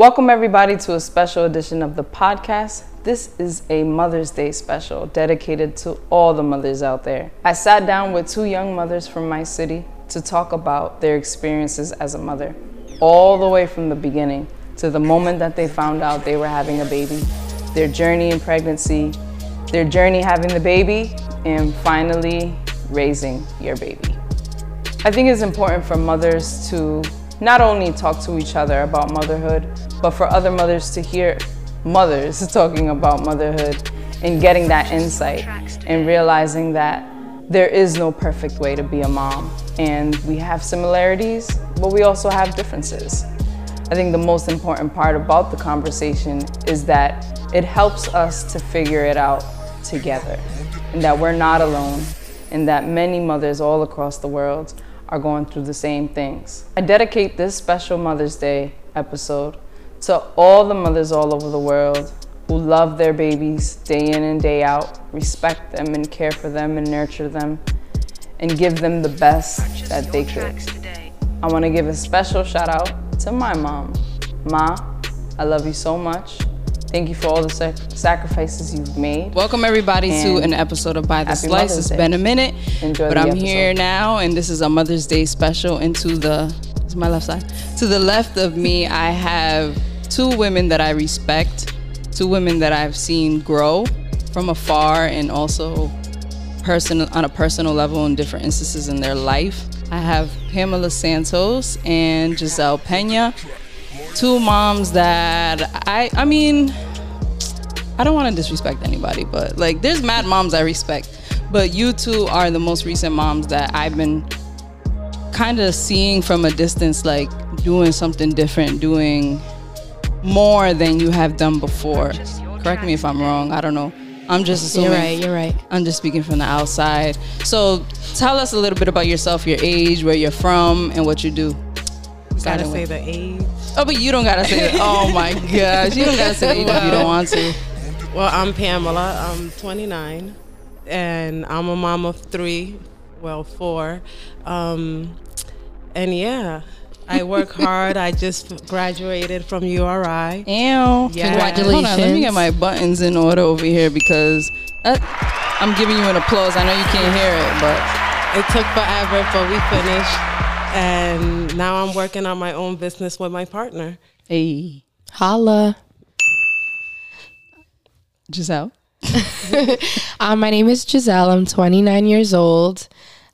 Welcome, everybody, to a special edition of the podcast. This is a Mother's Day special dedicated to all the mothers out there. I sat down with two young mothers from my city to talk about their experiences as a mother, all the way from the beginning to the moment that they found out they were having a baby, their journey in pregnancy, their journey having the baby, and finally raising your baby. I think it's important for mothers to not only talk to each other about motherhood, but for other mothers to hear mothers talking about motherhood and getting that insight and realizing that there is no perfect way to be a mom. And we have similarities, but we also have differences. I think the most important part about the conversation is that it helps us to figure it out together and that we're not alone and that many mothers all across the world are going through the same things. I dedicate this special Mother's Day episode to all the mothers all over the world who love their babies day in and day out, respect them and care for them and nurture them, and give them the best that they could. I want to give a special shout out to my mom. Ma, I love you so much. Thank you for all the sac- sacrifices you've made. Welcome everybody to an episode of By the Slice. Mother's It's Day. been a minute, Enjoy but I'm episode. here now, and this is a Mother's Day special. Into the it's my left side. To the left of me, I have two women that I respect, two women that I've seen grow from afar, and also personal on a personal level in different instances in their life. I have Pamela Santos and Giselle Pena, two moms that I I mean. I don't want to disrespect anybody, but like there's mad moms I respect. But you two are the most recent moms that I've been kind of seeing from a distance, like doing something different, doing more than you have done before. Correct me if I'm wrong. I don't know. I'm just assuming. You're right. You're right. I'm just speaking from the outside. So tell us a little bit about yourself, your age, where you're from, and what you do. You Gotta say with- the age. Oh, but you don't gotta say it. Oh my gosh, you don't gotta say the age if you don't want to. Well, I'm Pamela. I'm 29, and I'm a mom of three. Well, four. Um, and yeah, I work hard. I just graduated from URI. Ew. Yeah. Hold on, let me get my buttons in order over here because that, I'm giving you an applause. I know you can't hear it, but It took forever, but we finished. And now I'm working on my own business with my partner. hey, Holla. Giselle. Um, my name is Giselle. I'm 29 years old.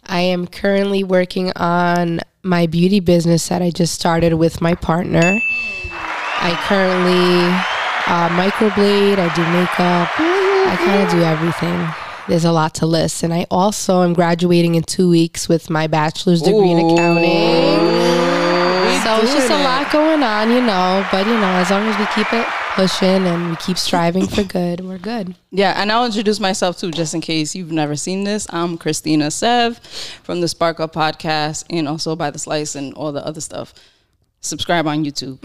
I am currently working on my beauty business that I just started with my partner. I currently uh, microblade, I do makeup, I kind of do everything. There's a lot to list. And I also am graduating in two weeks with my bachelor's degree in accounting. So it's just a lot going on, you know. But, you know, as long as we keep it pushing and we keep striving for good, we're good. Yeah, and I'll introduce myself too, just in case you've never seen this. I'm Cristina Sev from the Spark Up podcast and also by the Slice and all the other stuff. Subscribe on YouTube.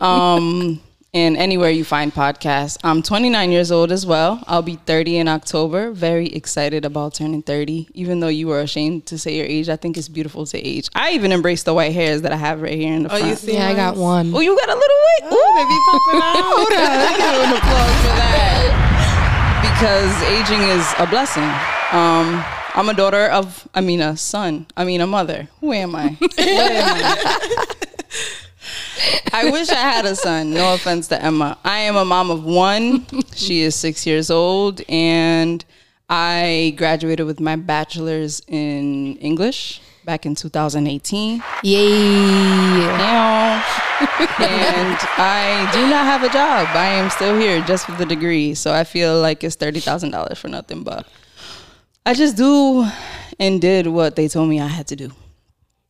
um, and anywhere you find podcasts. I'm 29 years old as well. I'll be 30 in October. Very excited about turning 30. Even though you were ashamed to say your age, I think it's beautiful to age. I even embrace the white hairs that I have right here in the front Oh, front. you see? Yeah, I got mine? one. Oh, you got a little white. Oh, they be popping out. Hold on, I give you an applause for that. Because aging is a blessing. Um, I'm a daughter of, I mean, a son. I mean, a mother. Who am I? What am I? I wish I had a son. No offense to Emma. I am a mom of one. She is six years old, and I graduated with my bachelor's in English back in 2018. Yay. Now, and I do not have a job. I am still here just with the degree. So I feel like it's thirty thousand dollars for nothing. But I just do and did what they told me I had to do.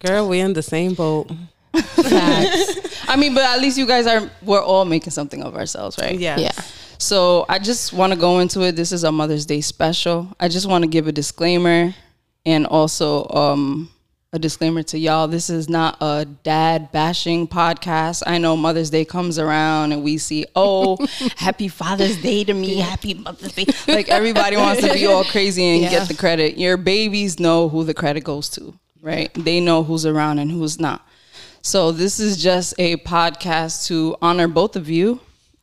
Girl, we in the same boat. Facts. I mean, but at least you guys are we're all making something of ourselves, right? Yes. Yeah. So I just want to go into it. This is a Mother's Day special. I just want to give a disclaimer and also um, a disclaimer to y'all. This is not a dad bashing podcast. I know Mother's Day comes around and we see, oh, happy Father's Day to me, happy Mother's Day. Like everybody wants to be all crazy and Yeah. get the credit. Your babies know who the credit goes to, right? They know who's around and who's not. So this is just a podcast to honor both of you,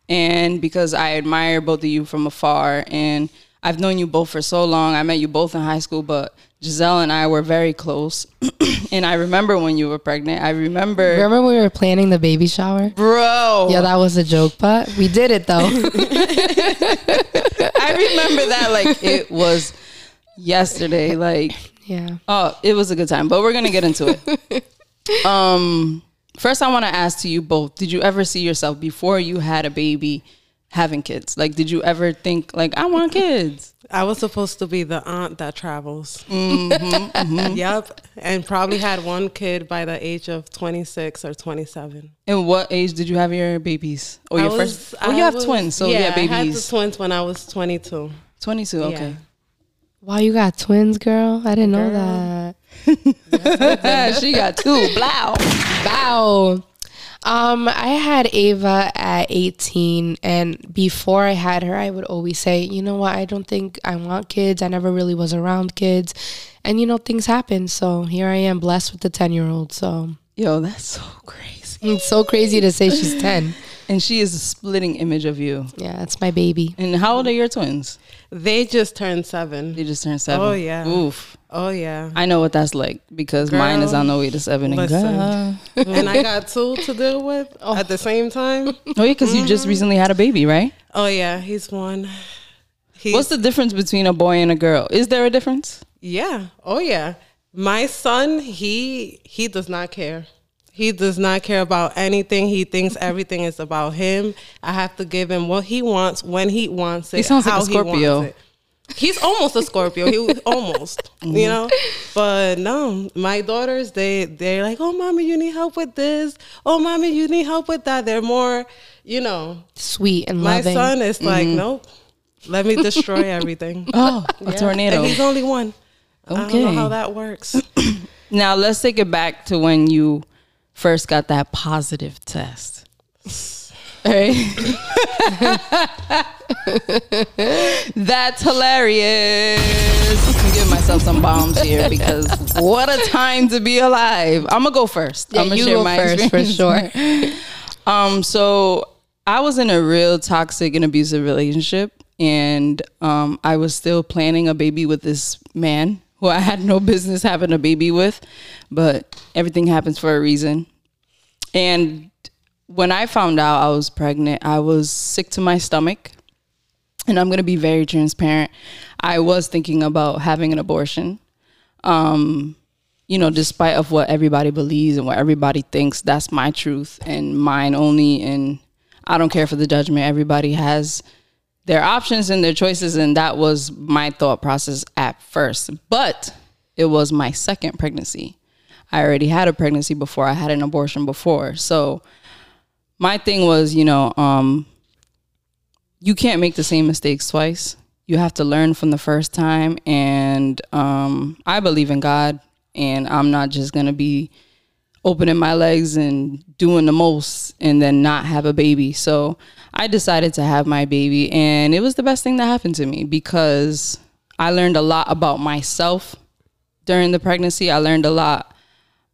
and because I admire both of you from afar, and I've known you both for so long. I met you both in high school, but Giselle and I were very close. and I remember when you were pregnant. I remember, Remember when we were planning the baby shower? bro. Yeah, that was a joke, but we did it though. I remember that like it was yesterday. Like yeah. Oh, it was a good time, but we're gonna get into it. um, first, I want to ask to you both: Did you ever see yourself before you had a baby having kids? Like, did you ever think like I want kids? I was supposed to be the aunt that travels. Yep, and probably had one kid by the age of 26 or 27. And what age did you have your babies? Oh, I your was- first. Oh, I you have was- twins, so yeah, yeah, I had the babies. twins when I was 22. Twenty-two. Okay. Wow, you got twins, girl. I didn't know that. She got two. Blow. Bow. Um, I had Ava at 18, and before I had her, I would always say, you know what, I don't think I want kids. I never really was around kids. And, you know, things happen. So here I am, blessed with the 10 year old. So Yo, that's so crazy. it's so crazy to say she's 10. And she is a splitting image of you. Yeah, that's my baby. And how old are your twins? They just turned seven. They just turned seven. Oh, yeah. Oof. Oh yeah, I know what that's like because mine is on the way to seven. And listen. girl. and I got two to deal with oh. at the same time. Oh, yeah, because you just mm-hmm. recently had a baby, right? Oh yeah, he's one. He's, What's the difference between a boy and a girl? Is there a difference? Yeah. Oh yeah. My son, he he does not care. He does not care about anything. He thinks everything is about him. I have to give him what he wants when he wants it. He sounds like a how he Scorpio. He's almost a Scorpio. He was almost, you know. But no, my daughters, they they're like, "Oh, mommy, you need help with this. Oh, mommy, you need help with that." They're more, you know. Sweet and My loving. son is like, mm-hmm. "Nope, let me destroy everything." Oh, a tornado. And he's only one. I don't Okay. know how that works. Now let's take it back to when you first got that positive test. Right? That's hilarious. I'm giving myself some bombs here because what a time to be alive. I'm gonna go first. Yeah, I'm gonna share go my first for sure. Um, so I was in a real toxic and abusive relationship, and um, I was still planning a baby with this man who I had no business having a baby with, but everything happens for a reason. And when I found out I was pregnant, I was sick to my stomach. And I'm gonna be very transparent. I was thinking about having an abortion um, you know, despite of what everybody believes and what everybody thinks, that's my truth and mine only. And I don't care for the judgment. Everybody has their options and their choices, and that was my thought process at first. But it was my second pregnancy. I already had a pregnancy before. I had an abortion before, so my thing was, you know, um, you can't make the same mistakes twice. You have to learn from the first time. And um, I believe in God, and I'm not just going to be opening my legs and doing the most and then not have a baby. So I decided to have my baby, and it was the best thing that happened to me because I learned a lot about myself during the pregnancy. I learned a lot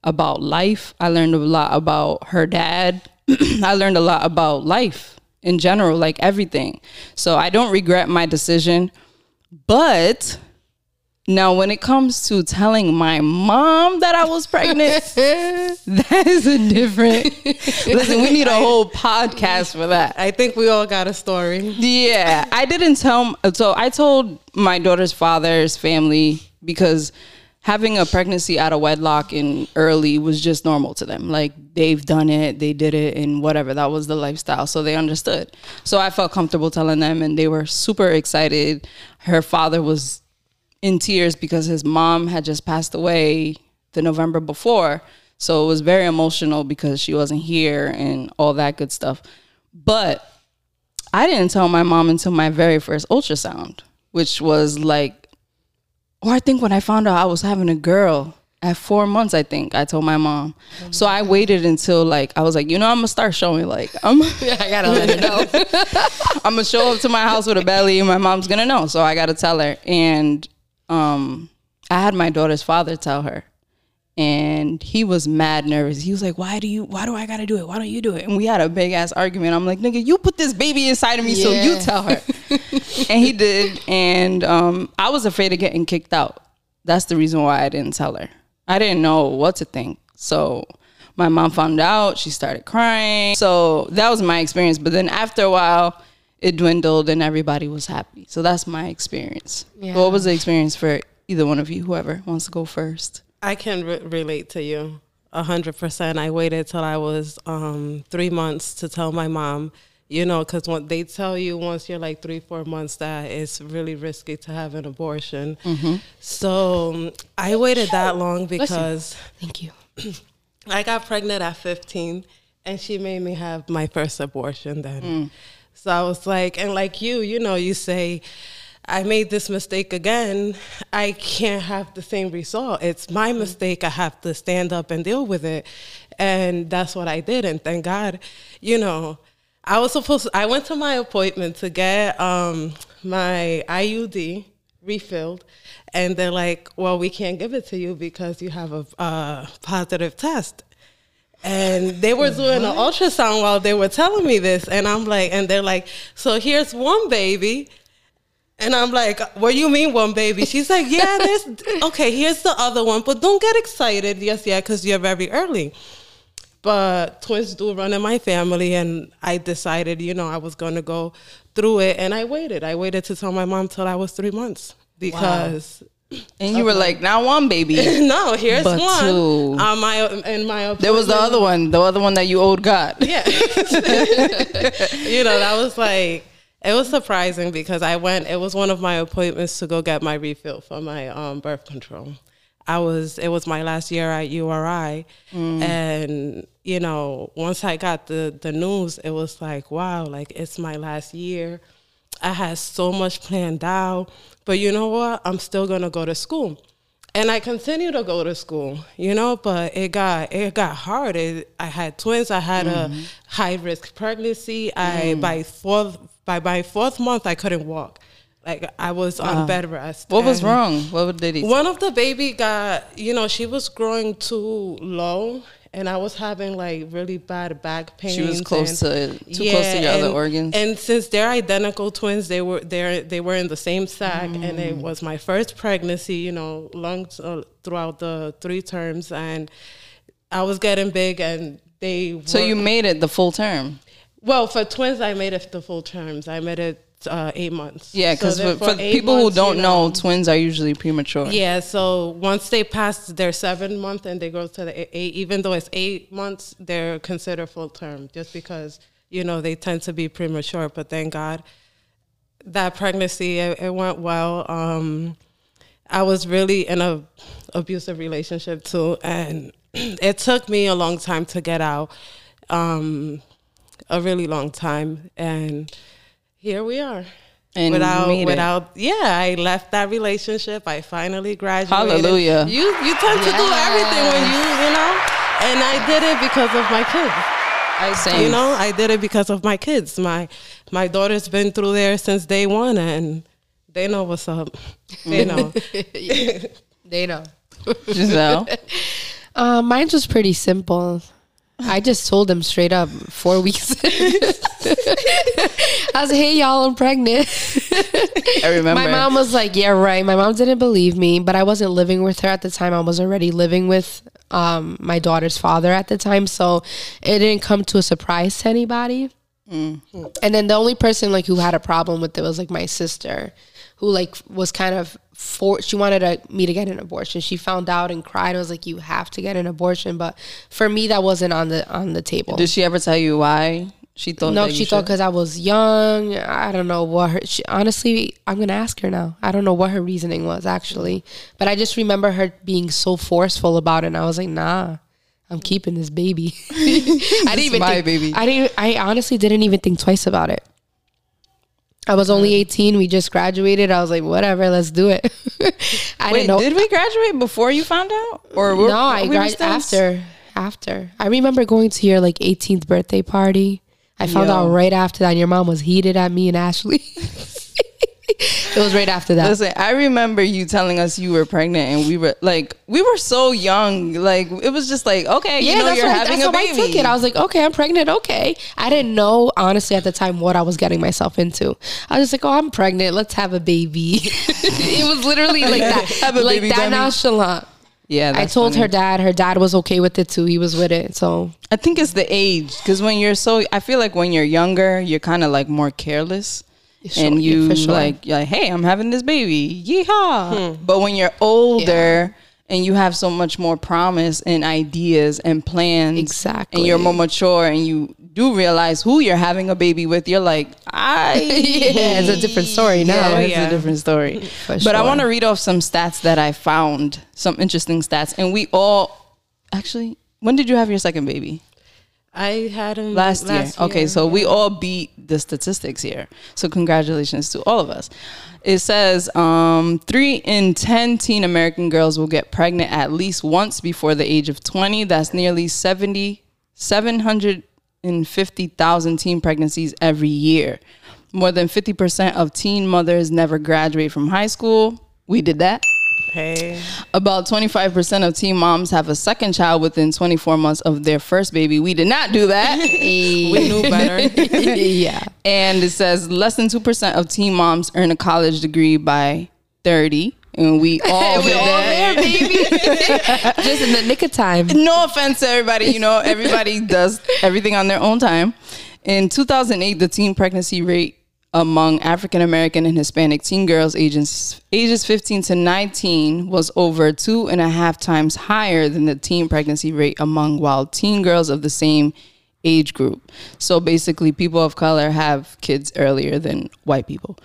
about life. I learned a lot about her dad. I learned a lot about life in general, like everything. So I don't regret my decision. But now, when it comes to telling my mom that I was pregnant, that is a different. Listen, we need a whole podcast for that. I think we all got a story. Yeah, I didn't tell. So I told my daughter's father's family because having a pregnancy out of wedlock and early was just normal to them. Like they've done it, they did it, and whatever. That was the lifestyle, so they understood. So I felt comfortable telling them, and they were super excited. Her father was in tears because his mom had just passed away the November before. So it was very emotional because she wasn't here and all that good stuff. But I didn't tell my mom until my very first ultrasound, which was like, or I think when I found out I was having a girl at four months, I think I told my mom. So I waited until like I was like, you know, I'm gonna start showing like I'm yeah, I gotta let her know. I'm gonna show up to my house with a belly, and my mom's gonna know. So I gotta tell her. And um, I had my daughter's father tell her, and he was mad nervous. He was like, "Why do you? Why do I gotta do it? Why don't you do it?" And we had a big ass argument. I'm like, "Nigga, you put this baby inside of me, so you tell her." and he did, and um, I was afraid of getting kicked out. That's the reason why I didn't tell her. I didn't know what to think. So my mom found out. She started crying. So that was my experience. But then after a while, it dwindled, and everybody was happy. So that's my experience. Yeah. What was the experience for either one of you? Whoever wants to go first. I can re- relate to you a hundred percent. I waited till I was um, three months to tell my mom. You know, because when they tell you once you're like three, four months that it's really risky to have an abortion. So um, I waited that long because Thank you. I got pregnant at 15 and she made me have my first abortion then. So I was like, and like you, you know, you say, I made this mistake again. I can't have the same result. It's my mistake. I have to stand up and deal with it. And that's what I did. And thank God, you know, I was supposed I went to my appointment to get um, my IUD refilled. And they're like, well, we can't give it to you because you have a uh, positive test. And they were doing an ultrasound while they were telling me this. And I'm like, and they're like, so here's one baby. And I'm like, what do you mean one baby? She's like, yeah, there's, okay, here's the other one. But don't get excited. Yes, yeah, because you're very early. But twins do run in my family. And I decided, you know, I was going to go through it. And I waited. I waited to tell my mom till I was three months because And you were like, "Now one baby." no, here's But one. two. On my, in my There was the other one, the other one that you owed God. Yeah. you know, that was like it was surprising because I went it was one of my appointments to go get my refill for my um, birth control. I was it was my last year at URI and you know, once I got the the news, it was like, wow, like it's my last year. I had so much planned out, but you know what? I'm still going to go to school and I continue to go to school, you know, but it got it got hard. It, I had twins. I had a mm-hmm. high risk pregnancy. I mm. by fourth by my fourth month I couldn't walk. Like I was on uh-huh. bed rest. What was wrong? What did he? One of the baby got, you know, she was growing too low, and I was having like really bad back pain. She was close to too close to your other and, organs. And since they're identical twins, they were they they were in the same sac, and it Mm. was my first pregnancy. You know, long uh, throughout the three terms, and I was getting big, and they. so were- you made it the full term. well for twins, I made it the full terms. I made it uh, eight months. Yeah, because then for, for people who months, you don't know, twins are usually premature. yeah, so once they pass their seven month and they go to the eight- eight, even though it's eight months, they're considered full term just because, you know, they tend to be premature. But thank God that pregnancy, it, it went well. Um, I was really in a abusive relationship too, and it took me a long time to get out, um, a really long time, and here we are. And without, made it. without, yeah, I left that relationship. I finally graduated. Hallelujah. You, you tend to do everything when you, you know, and I did it because of my kids. I, Same. you know, I did it because of my kids. My, my daughter's been through there since day one, and they know what's up. They know. They know. Giselle. Uh, mine was pretty simple. I just told them straight up four weeks. I was like, hey, y'all, I'm pregnant. I remember. My mom was like, yeah, right. My mom didn't believe me, but I wasn't living with her at the time. I was already living with um, my daughter's father at the time. So it didn't come to a surprise to anybody. And then the only person like who had a problem with it was like my sister, who like was kind of for she wanted to, me to get an abortion. She found out and cried. I was like, "You have to get an abortion." But for me, that wasn't on the on the table. Did she ever tell you why she thought? no, she thought because I was young. I don't know what her. She, honestly, I'm gonna ask her now. I don't know what her reasoning was actually, but I just remember her being so forceful about it. And I was like, "Nah." I'm keeping this baby. I didn't even my think, baby. I didn't. I honestly didn't even think twice about it. I was only 18. We just graduated. I was like, whatever, let's do it. I Wait, didn't know. did we graduate before you found out, or were, no, I we graduated after. After I remember going to your like 18th birthday party. I found Yo. out right after that. and Your mom was heated at me and Ashley. it was right after that. Listen, I remember you telling us you were pregnant, and we were like, we were so young. Like it was just like, okay, yeah, you know, that's you're what, having that's a baby. I took it. I was like, okay, I'm pregnant. Okay, I didn't know honestly at the time what I was getting myself into. I was just like, oh, I'm pregnant. Let's have a baby. it was literally like that, Have a like baby that dummy. nonchalant. yeah, I told funny. her dad. Her dad was okay with it too. He was with it. So I think it's the age because when you're so, I feel like when you're younger, you're kind of like more careless. Sure, and you for sure. like, you're like, hey, I'm having this baby, yeehaw! Hmm. But when you're older and you have so much more promise and ideas and plans, Exactly. and you're more mature and you do realize who you're having a baby with, you're like, I, yeah, it's a different story now. yeah, it's yeah. a different story. For but I want to read off some stats that I found, some interesting stats, and we all actually. When did you have your second baby? I had him last, year. Okay, so we all beat the statistics here. So congratulations to all of us. It says um, three in ten teen American girls will get pregnant at least once before the age of twenty. That's nearly 70, 750,000 teen pregnancies every year. More than 50% of teen mothers never graduate from high school. We did that. Hey, About 25% of teen moms have a second child within 24 months of their first baby. We did not do that. we knew better. yeah. and it says less than 2% of teen moms earn a college degree by 30. And we all we all that. there, baby. Just in the nick of time. No offense to everybody, you know, everybody does everything on their own time. In 2008, the teen pregnancy rate among African American and Hispanic teen girls ages ages 15 to 19 was over two and a half times higher than the teen pregnancy rate among wild teen girls of the same age group. So basically, people of color have kids earlier than white people.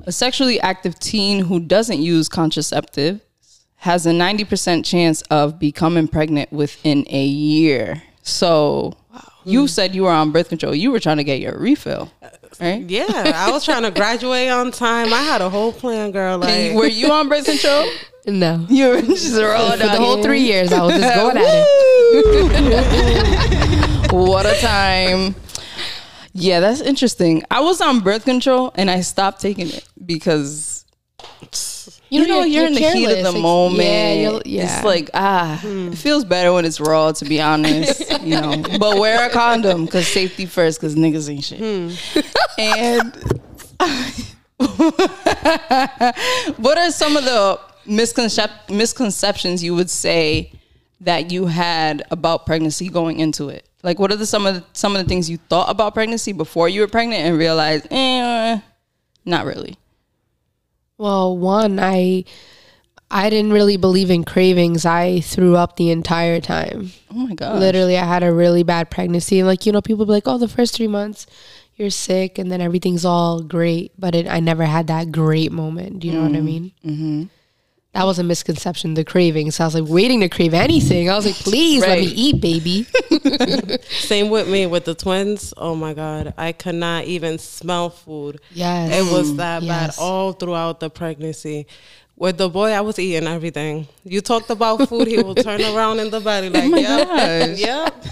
A sexually active teen who doesn't use contraceptive has a 90% chance of becoming pregnant within a year. So you said you were on birth control. You were trying to get your refill, uh, right? yeah, I was trying to graduate on time. I had a whole plan, girl. Like, Were you on birth control? No. You were just rolling For the whole three years, I was just going at it. what a time. Yeah, that's interesting. I was on birth control and I stopped taking it because you, know, you're, in the heat of the moment. Yeah, you're, yeah. It's like ah, it feels better when it's raw. To be honest, you know. But wear a condom because safety first. Because niggas ain't shit. And what are some of the misconcep- misconceptions you would say that you had about pregnancy going into it? Like, what are the some of the, some of the things you thought about pregnancy before you were pregnant and realized, eh, not really. Well, one, I I didn't really believe in cravings. I threw up the entire time. Oh my god! Literally, I had a really bad pregnancy. And like, you know, people be like, oh, the first three months you're sick and then everything's all great. But it, I never had that great moment. Do you know what I mean? Mm-hmm. That was a misconception, the cravings. I was like waiting to crave anything. I was like, please let me eat, baby. same with me with the twins. Oh my God, I could not even smell food. Yes. It was that Yes. bad all throughout the pregnancy. With the boy, I was eating everything. You talked about food, he will turn around in the belly oh like, yep, gosh. yep.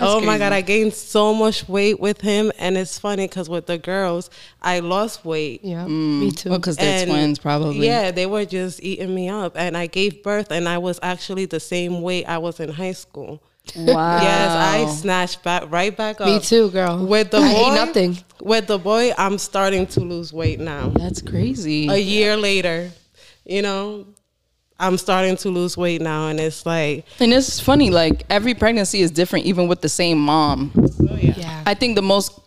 Oh my God, I gained so much weight with him. And it's funny because with the girls, I lost weight. yeah, mm. me too. because they're And, twins, probably. Yeah, they were just eating me up. And I gave birth and I was actually the same weight I was in high school. Wow. Yes, I snatched back right back up. me too, girl. With the I boy, ate nothing. With the boy, I'm starting to lose weight now. That's crazy. A year later, you know, I'm starting to lose weight now, and it's like, and it's funny, like every pregnancy is different, even with the same mom. Yeah. I think the most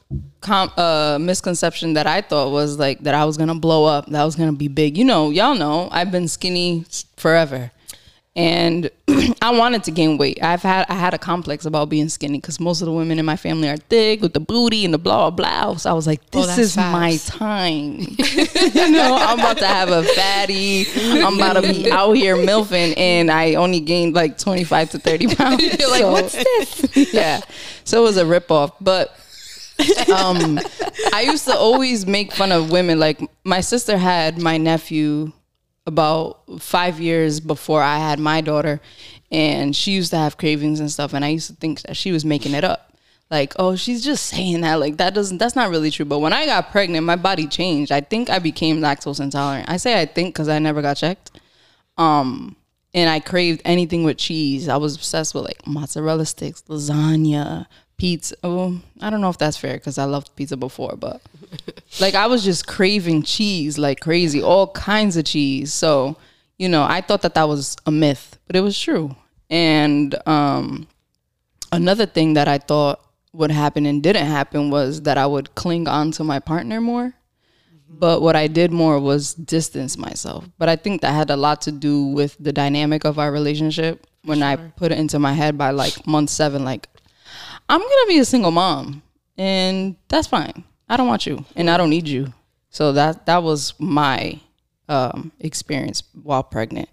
com- uh, misconception that I thought was like that I was gonna blow up, that I was gonna be big. You know, y'all know I've been skinny forever, and I wanted to gain weight. I've had I had a complex about being skinny because most of the women in my family are thick with the booty and the blah blah blah. So I was like, Oh, this that's is my time. you know, I'm about to have a fatty. I'm about to be out here milfing, and I only gained like 25 to 30 pounds. You're like, So- what's this? yeah. So it was a ripoff. But um I used to always make fun of women. Like my sister had my nephew about five years before I had my daughter, and she used to have cravings and stuff, and I used to think that she was making it up. like, oh, she's just saying that. Like that doesn't that's not really true. But when I got pregnant, my body changed. I think I became lactose intolerant. I say I think because I never got checked. Um, and I craved anything with cheese. I was obsessed with like mozzarella sticks, lasagna, pizza. Oh, I don't know if that's fair because I loved pizza before, but like I was just craving cheese like crazy, all kinds of cheese. So, you know, I thought that that was a myth, but it was true. And um, another thing that I thought would happen and didn't happen was that I would cling on to my partner more. But what I did more was distance myself. But I think that had a lot to do with the dynamic of our relationship when I put it into my head by like month seven, like, I'm gonna be a single mom and that's fine. I don't want you and I don't need you. So that that was my um, experience while pregnant.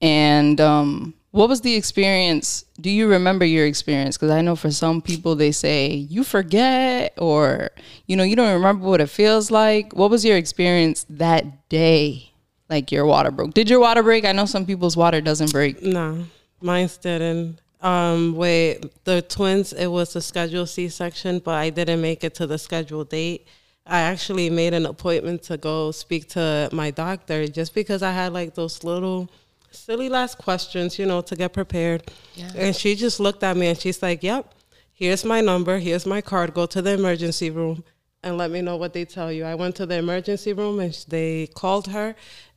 And um, what was the experience? Do you remember your experience? Because I know for some people they say you forget or you know you don't remember what it feels like. What was your experience that day? Like your water broke. Did your water break? I know some people's water doesn't break. No, mine didn't. Um, wait, the twins, it was a scheduled C section, but I didn't make it to the scheduled date. I actually made an appointment to go speak to my doctor just because I had like those little silly last questions, you know, to get prepared. Yeah. And she just looked at me and she's like, Yep, here's my number, here's my card, go to the emergency room and let me know what they tell you. I went to the emergency room and they called her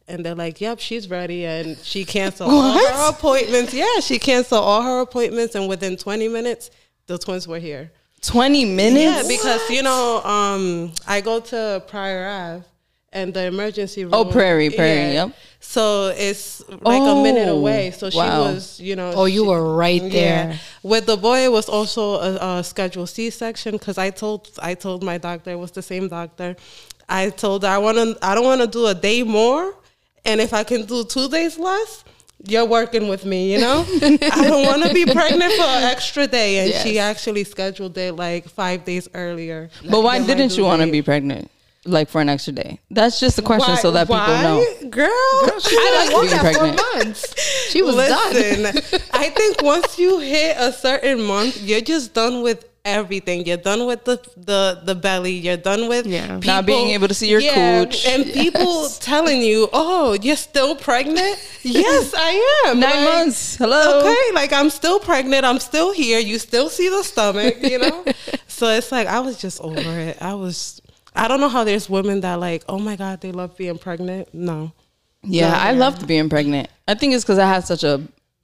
and they're like, "Yep, she's ready," and she canceled all her appointments. Yeah, she canceled all her appointments, and within 20 minutes, the twins were here. 20 minutes? Yeah, because what? you know, um, I go to Prairie Ave, and the emergency room. Oh, Prairie, Prairie, yeah. yep. So it's like oh, a minute oh, away. So she wow. was, you know. Oh, you she, were right there. Yeah. With the boy, it was also a, a scheduled C section because I told I told my doctor it was the same doctor. I told her I want to. I don't want to do a day more, and if I can do two days less, you're working with me, you know? I don't want to be pregnant for an extra day. And yes. she actually scheduled it like five days earlier. But why didn't you want to be pregnant? like for an extra day? That's just a question why, so that people know. Girl, Girl she I like being pregnant. For months. She was Listen, done. I think once you hit a certain month, you're just done with everything. You're done with the the the belly. You're done with yeah. People, not being able to see your yeah, cooch. And yes. people telling you, "Oh, you're still pregnant?" yes, I am. Nine like, months. Hello. Okay, like I'm still pregnant. I'm still here. You still see the stomach. You know. so it's like I was just over it. I was I don't know how there's women that like, oh my god, they love being pregnant. No. Yeah, no, I yeah. loved being pregnant. I think it's because I had such a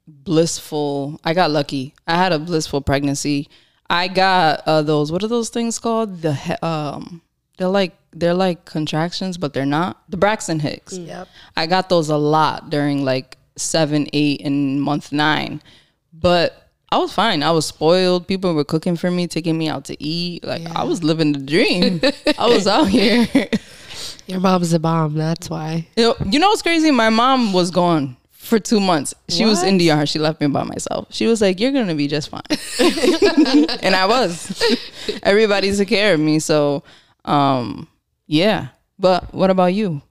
blissful. I got lucky. I had a blissful pregnancy. I got uh, those. What are those things called? The um, they're like they're like contractions, but they're not. The Braxton Hicks. Yep. I got those a lot during like seven, eight, and month nine. But I was fine. I was spoiled. People were cooking for me, taking me out to eat. Like yeah. I was living the dream. I was out here. Your mom's a bomb. That's why. You know, you know what's crazy? My mom was gone for two months. She what? was in DR. She left me by myself. She was like, "You're gonna be just fine," and I was. Everybody took care of me. So, um, yeah. But what about you?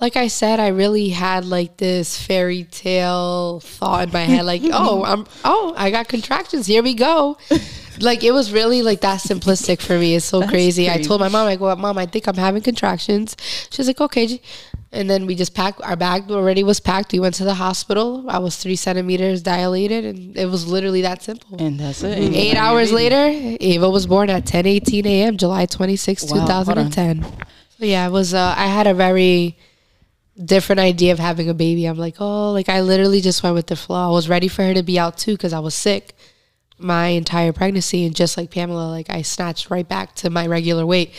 like I said, I really had like this fairy tale thought in my head, like, oh, I'm, oh, I got contractions. Here we go. like it was really like that simplistic for me. It's so crazy. crazy. I told my mom, I go, mom, I think I'm having contractions. She's like, okay. And then we just packed our bag already was packed. We went to the hospital. I was three centimeters dilated, and it was literally that simple. And that's it. Eight hours later, Ava was born at 10 18 a.m. July 26, wow, 2010. So yeah, it was. Uh, I had a very different idea of having a baby. I'm like, oh, like I literally just went with the flow. I was ready for her to be out too because I was sick my entire pregnancy. And just like Pamela, like I snatched right back to my regular weight.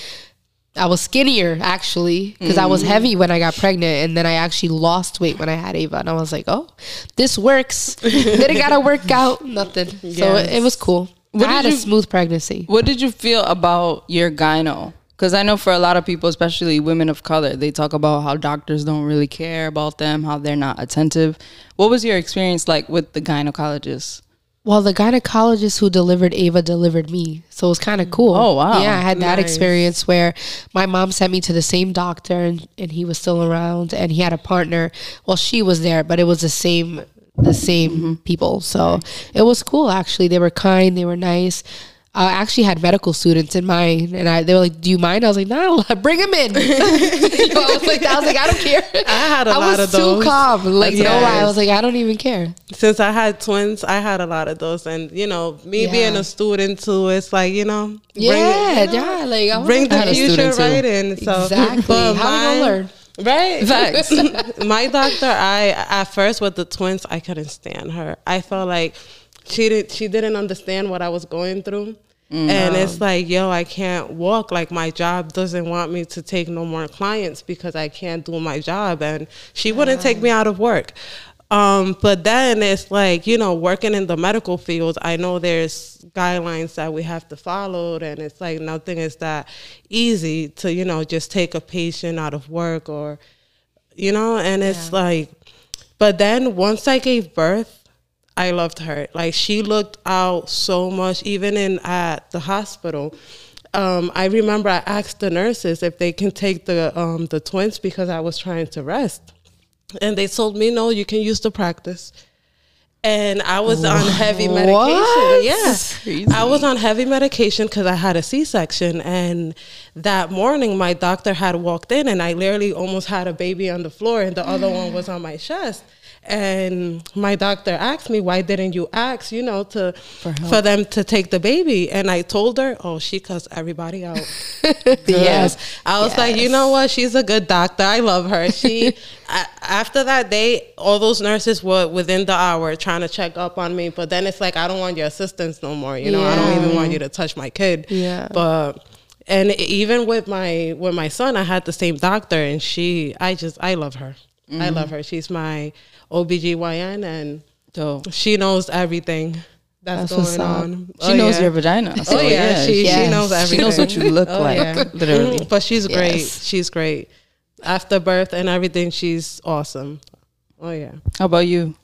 I was skinnier actually because mm. I was mm. heavy when I got pregnant, and then I actually lost weight when I had Ava, and I was like, "Oh, this works." it gotta work out. Nothing. Yes. So it, it, was cool. What I had you, a smooth pregnancy. What did you feel about your gyno? Because I know for a lot of people, especially women of color, they talk about how doctors don't really care about them, how they're not attentive. What was your experience like with the gynecologist? Well, the gynecologist who delivered Ava delivered me. So it was kind of cool. Oh, wow. Yeah, I had that nice. experience where my mom sent me to the same doctor and, and he was still around and he had a partner. Well, she was there, but it was the same the same mm-hmm. people. So it was cool actually. They were kind, they were nice. I actually had medical students in mine, and I they were like, "Do you mind?" I was like, "No, bring them in." I was like, "I was like, I don't care." I had a I lot of too those. calm. Like, no lie, I was like, I don't even care. Since I had twins, I had a lot of those, and you know, me being a student too, it's like you know, Yeah, it- you know, yeah. Like, I bring the future too. right in. So exactly. but How we mine- gonna learn? Right. Facts. my doctor, I at first with the twins, I couldn't stand her. I felt like she didn't, she didn't understand what I was going through. And it's like, yo, I can't walk. Like my job doesn't want me to take no more clients because I can't do my job. And she wouldn't take me out of work. Um, but then it's like, you know, working in the medical field, I know there's guidelines that we have to follow, and it's like nothing is that easy to, you know, just take a patient out of work or, you know, and it's like, but then once I gave birth, I loved her. Like she looked out so much, even in at the hospital. Um, I remember I asked the nurses if they can take the um, the twins because I was trying to rest, and they told me no, you can use the practice. And I was on heavy medication. What? Yeah, Crazy. I was on heavy medication because I had a C section, and that morning my doctor had walked in, and I literally almost had a baby on the floor, and the other one was on my chest. And my doctor asked me, "Why didn't you ask, you know, to for, them to take the baby?" And I told her, "Oh, she cussed everybody out." Yes. I was like, you know what? She's a good doctor. I love her. She, a- after that day, all those nurses were within the hour trying to check up on me. But then it's like, I don't want your assistance no more. You know, I don't even want you to touch my kid. Yeah. But and even with my with my son, I had the same doctor, and she, I just, I love her. I love mm-hmm. her. She's my OBGYN, and Dope. she knows everything that's, That's what's going on. She Oh, knows yeah. your vagina. So Oh yeah, she Yes. she knows everything. She knows what you look Oh, like, yeah. literally. But she's great. Yes. She's great. After birth and everything, she's awesome. Oh yeah. How about you?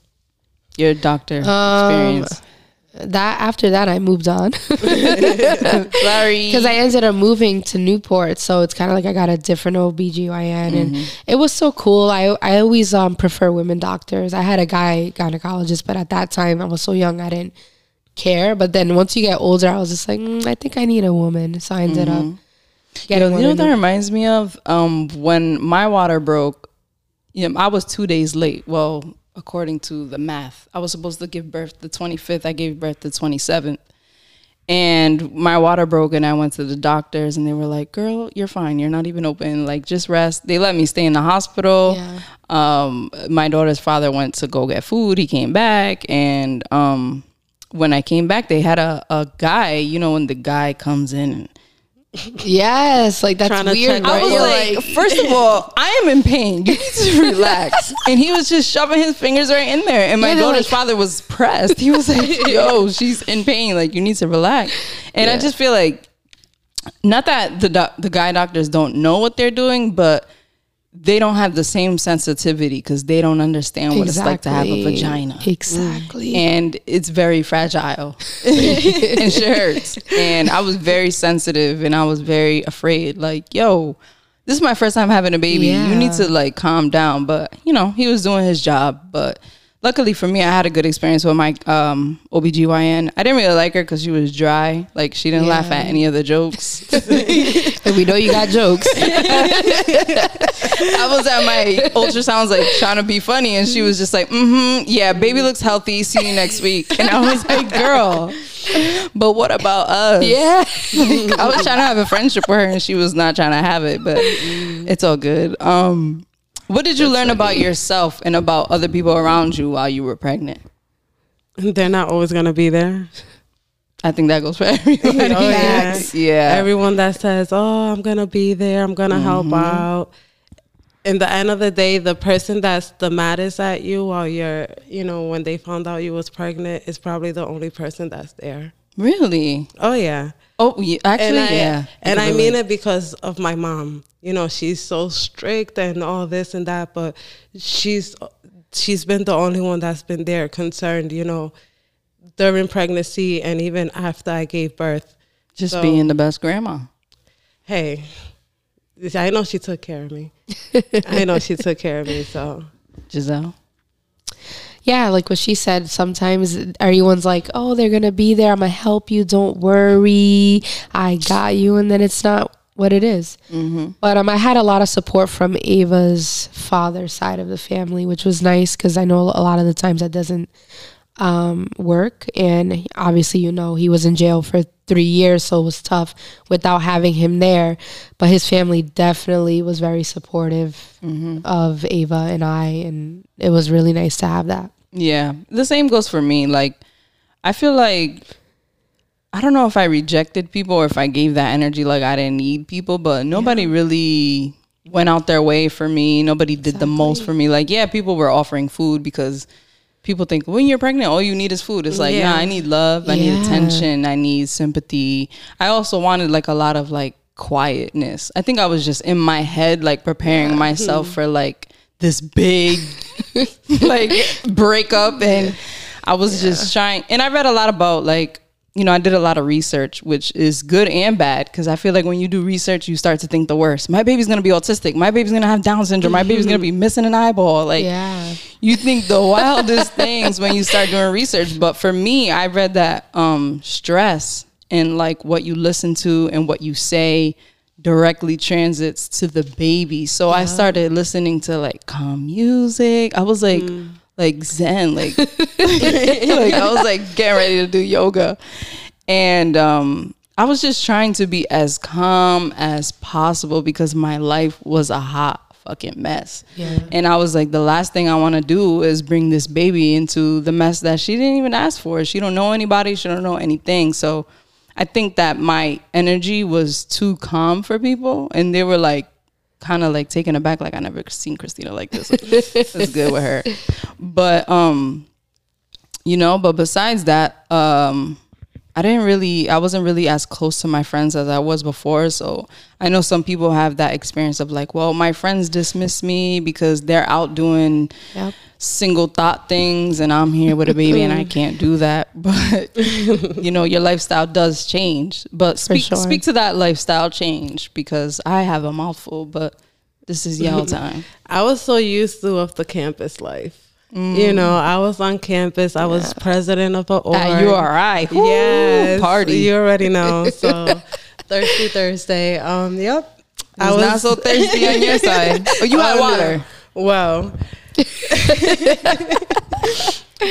Your doctor Um, experience. That after that, I moved on Sorry. because I ended up moving to Newport, so it's kind of like I got a different OBGYN, and it was so cool. I I always um prefer women doctors. I had a guy gynecologist, but at that time I was so young, I didn't care. But then once you get older, I was just like, mm, I think I need a woman, so I ended up getting Yo, one. you know what that reminds me of? Um, when my water broke, you know, I was two days late. Well, according to the math, I was supposed to give birth the 25th. I gave birth the 27th. And my water broke, and I went to the doctors, and they were like, "Girl, you're fine. You're not even open. Like, just rest." They let me stay in the hospital. Yeah. Um, my daughter's father went to go get food. He came back, and um, when I came back, they had a, a guy. You know, when the guy comes in Yes, like that's weird. I was like, first of all, I am in pain. You need to relax. and he was just shoving his fingers right in there. And my Yeah, daughter's like- father was pressed. He was like, yo, she's in pain. Like, you need to relax. And I just feel like, not that the doc- the guy doctors don't know what they're doing, but they don't have the same sensitivity because they don't understand what it's like to have a vagina. Mm. Exactly. and it's very fragile. And she hurts. And i was very sensitive and i was very afraid. Like yo this is my first time having a baby. You need to like calm down. But you know he was doing his job. But luckily for me i had a good experience with my um obgyn i didn't really like her because she was dry like she didn't laugh at any of the jokes we know you got jokes. I was at my ultrasounds like trying to be funny, and she was just like, "Mm-hmm, yeah, baby looks healthy. See you next week." And I was like, "Girl, but what about us?" yeah. I was trying to have a friendship with her, and she was not trying to have it. But it's all good. Um, what did you learn about yourself and about other people around you while you were pregnant? They're not always gonna be there. I think that goes for everybody. Oh, yeah. yeah. Everyone that says, "Oh, I'm gonna be there. I'm gonna help mm-hmm. out." In the end of the day, the person that's the maddest at you while you're, you know, when they found out you was pregnant, is probably the only person that's there. really? Oh yeah. Oh, yeah, actually, and I, yeah. And I mean it because of my mom. You know, she's so strict and all this and that, but she's she's been the only one that's been there concerned, you know, during pregnancy and even after I gave birth. just so- being the best grandma. Hey, I know she took care of me. I know she took care of me, so Giselle. Yeah, like what she said, sometimes everyone's like, oh, they're going to be there. I'm going to help you. Don't worry. I got you. And then it's not what it is. Mm-hmm. But um, I had a lot of support from Ava's father side of the family, which was nice because I know a lot of the times that doesn't um, work. And obviously, you know, he was in jail for three years, so it was tough without having him there. But his family definitely was very supportive Mm-hmm. of Ava and I, and it was really nice to have that. Yeah, the same goes for me. Like, I feel like I don't know if I rejected people or if I gave that energy like I didn't need people, but nobody really went out their way for me. Nobody did the most for me. Like, yeah, people were offering food because people think when you're pregnant, all you need is food. It's like, Yeah. nah, I need love, I need attention, I need sympathy. I also wanted like a lot of like quietness. I think I was just in my head, like preparing myself hmm. for like this big like breakup and I was just trying and I read a lot about like you know, I did a lot of research, which is good and bad because I feel like when you do research, you start to think the worst. My baby's gonna be autistic. My baby's gonna have Down syndrome. My baby's gonna be missing an eyeball. Like, Yeah. you think the wildest things when you start doing research. But for me, I read that um, stress and like what you listen to and what you say directly transits to the baby. So I started listening to like calm music. I was like like zen, like like I was like getting ready to do yoga. And um I was just trying to be as calm as possible because my life was a hot fucking mess. Yeah. And I was like, the last thing I want to do is bring this baby into the mess that she didn't even ask for. She don't know anybody. She don't know anything. So I think that my energy was too calm for people, and they were like, kind of like taken aback. Like I never seen Cristina like this. It's good with her. But um, you know. But besides that, um, I didn't really, I wasn't really as close to my friends as I was before. So I know some people have that experience of like, well, my friends dismiss me because they're out doing Yep. single thought things and I'm here with a baby and I can't do that. But you know, your lifestyle does change. But speak sure. speak to that lifestyle change because I have a mouthful, but this is y'all time. I was so used to of the campus life. You know, I was on campus. I was president of a org. At URI. Woo, Yes, party. You already know. So Thirsty Thursday. Um, yep. I was not so thirsty on your side. Oh, you had Oh, no. water. Well,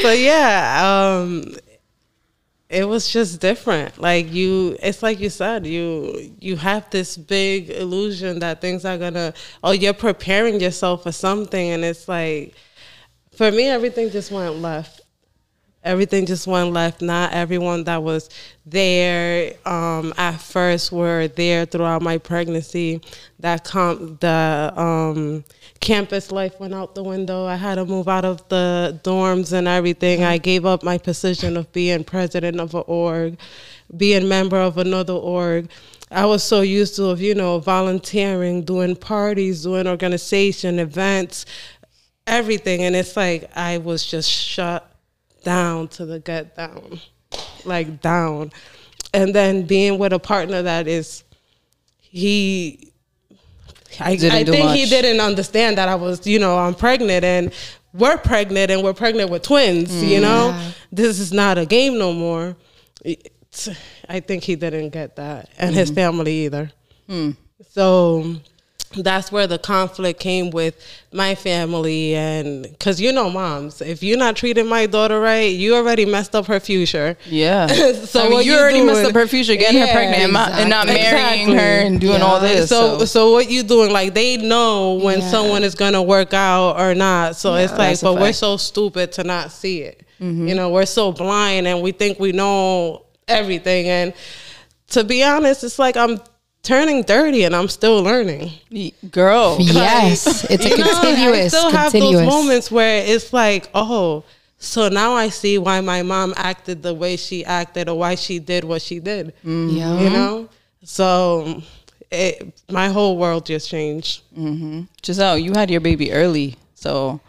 but yeah, um, it was just different. Like you, it's like you said, you you have this big illusion that things are gonna. Oh, you're preparing yourself for something, and it's like, for me, everything just went left. Everything just went left. Not everyone that was there um, at first were there throughout my pregnancy. That com- the um, campus life went out the window. I had to move out of the dorms and everything. I gave up my position of being president of an org, being member of another org. I was so used to you know volunteering, doing parties, doing organization events, everything, and it's like I was just shut down to the gut down, like down, and then being with a partner that is he I, I think he didn't understand that I was, you know, I'm pregnant and we're pregnant and we're pregnant with twins, you know? This is not a game no more. I think he didn't get that and his family either. So that's where the conflict came with my family and because you know moms if you're not treating my daughter right you already messed up her future Yeah. So I mean, you you already messed doing- up her future getting her pregnant and, and not marrying Exactly. her and doing all this. so, So, so what you doing? Like they know when Yeah. someone is gonna work out or not. So it's like, but we're so stupid to not see it. Mm-hmm. You know, we're so blind and we think we know everything. And to be honest, it's like I'm turning thirty and I'm still learning. girl. Yes, it's a You know, I continuous, still have continuous. those moments where it's like, oh, so now I see why my mom acted the way she acted or why she did what she did. Mm-hmm. Yeah. You know, so it, my whole world just changed. Mm-hmm. Giselle, you had your baby early, so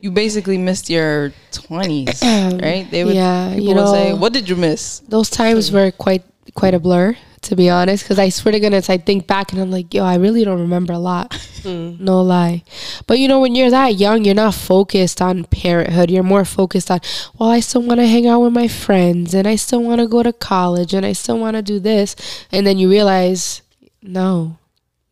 you basically missed your twenties, right? They would, yeah, people you would say, know- "What did you miss?" Those times were quite quite a blur, to be honest, because I swear to goodness, I think back and I'm like, yo, I really don't remember a lot. Mm. No lie. But you know, when you're that young, you're not focused on parenthood. You're more focused on, well, I still want to hang out with my friends and I still want to go to college and I still want to do this. And then you realize, no,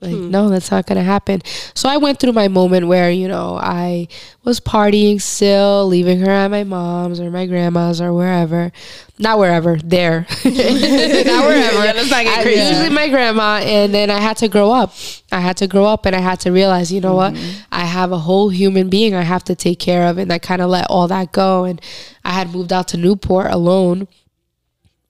like, no, that's not going to happen. So I went through my moment where, you know, I was partying still, leaving her at my mom's or my grandma's or wherever. Not wherever, there. not wherever. Yeah, not I-. Usually my grandma. And then I had to grow up. I had to grow up and I had to realize, you know what? I have a whole human being I have to take care of. And I kind of let all that go. And I had moved out to Newport alone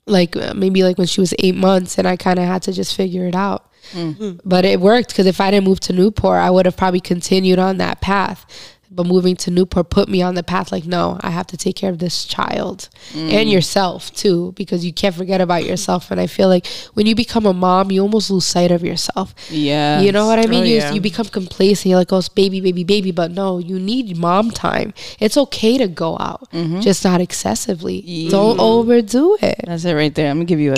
like uh, maybe like when she was eight months and i kind of had to just figure it out Mm. but it worked because if i didn't move to newport i would have probably continued on that path but moving to newport put me on the path like no i have to take care of this child mm. and yourself too because you can't forget about yourself and i feel like when you become a mom you almost lose sight of yourself Yeah. you know what I mean? Oh, you, yeah. you become complacent. You're like, oh, it's baby, baby, baby. But no, you need mom time. It's okay to go out, mm-hmm. just not excessively. Don't overdo it. That's it right there. I'm gonna give you a,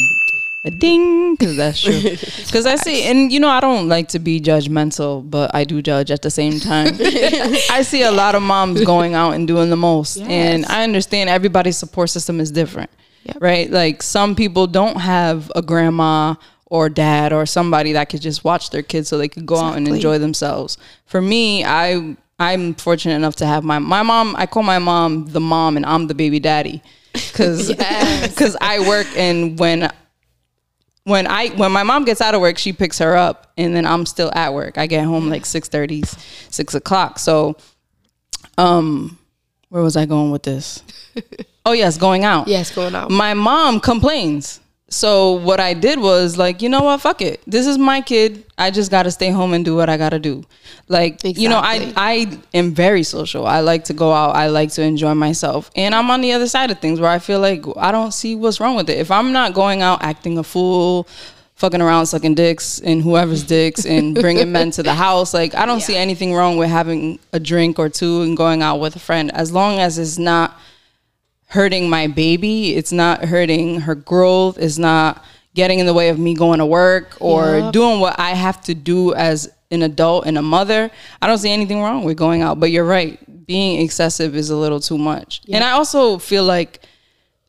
a ding because that's true. Because I see, and you know, I don't like to be judgmental, but I do judge at the same time. I see a lot of moms going out and doing the most, and I understand everybody's support system is different, Yep. right? Like some people don't have a grandma or dad or somebody that could just watch their kids so they could go out and enjoy themselves. For me, I I'm fortunate enough to have my my mom. I call my mom the mom, and I'm the baby daddy because because I work and when when I when my mom gets out of work, she picks her up, and then I'm still at work. I get home like 6:30, 6 o'clock. So, um, where was I going with this? oh yes, going out. Yes, going out. My mom complains. So what I did was like, you know what, fuck it. This is my kid. I just got to stay home and do what I got to do. Like, you know, I I am very social. I like to go out. I like to enjoy myself. And I'm on the other side of things where I feel like I don't see what's wrong with it. If I'm not going out acting a fool, fucking around sucking dicks and whoever's dicks and bringing men to the house, like I don't see anything wrong with having a drink or two and going out with a friend as long as it's not hurting my baby. It's not hurting her growth. It's not getting in the way of me going to work or Yup. doing what I have to do as an adult and a mother. I don't see anything wrong with going out, but you're right. Being excessive is a little too much. And I also feel like,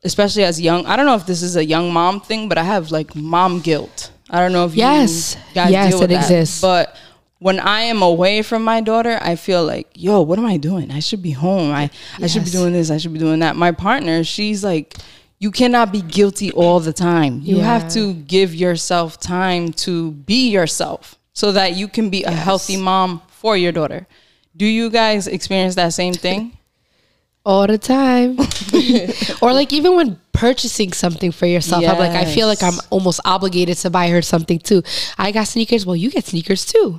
especially as young, I don't know if this is a young mom thing, but I have like mom guilt. I don't know if Yes. you guys Yes, deal with it that. exists. But when I am away from my daughter, I feel like, yo, what am I doing? I should be home. I, I should be doing this. I should be doing that. My partner, she's like, you cannot be guilty all the time. You have to give yourself time to be yourself so that you can be a healthy mom for your daughter. Do you guys experience that same thing? All the time. or like even when purchasing something for yourself, I'm like, I feel like I'm almost obligated to buy her something too. I got sneakers. Well, you get sneakers too.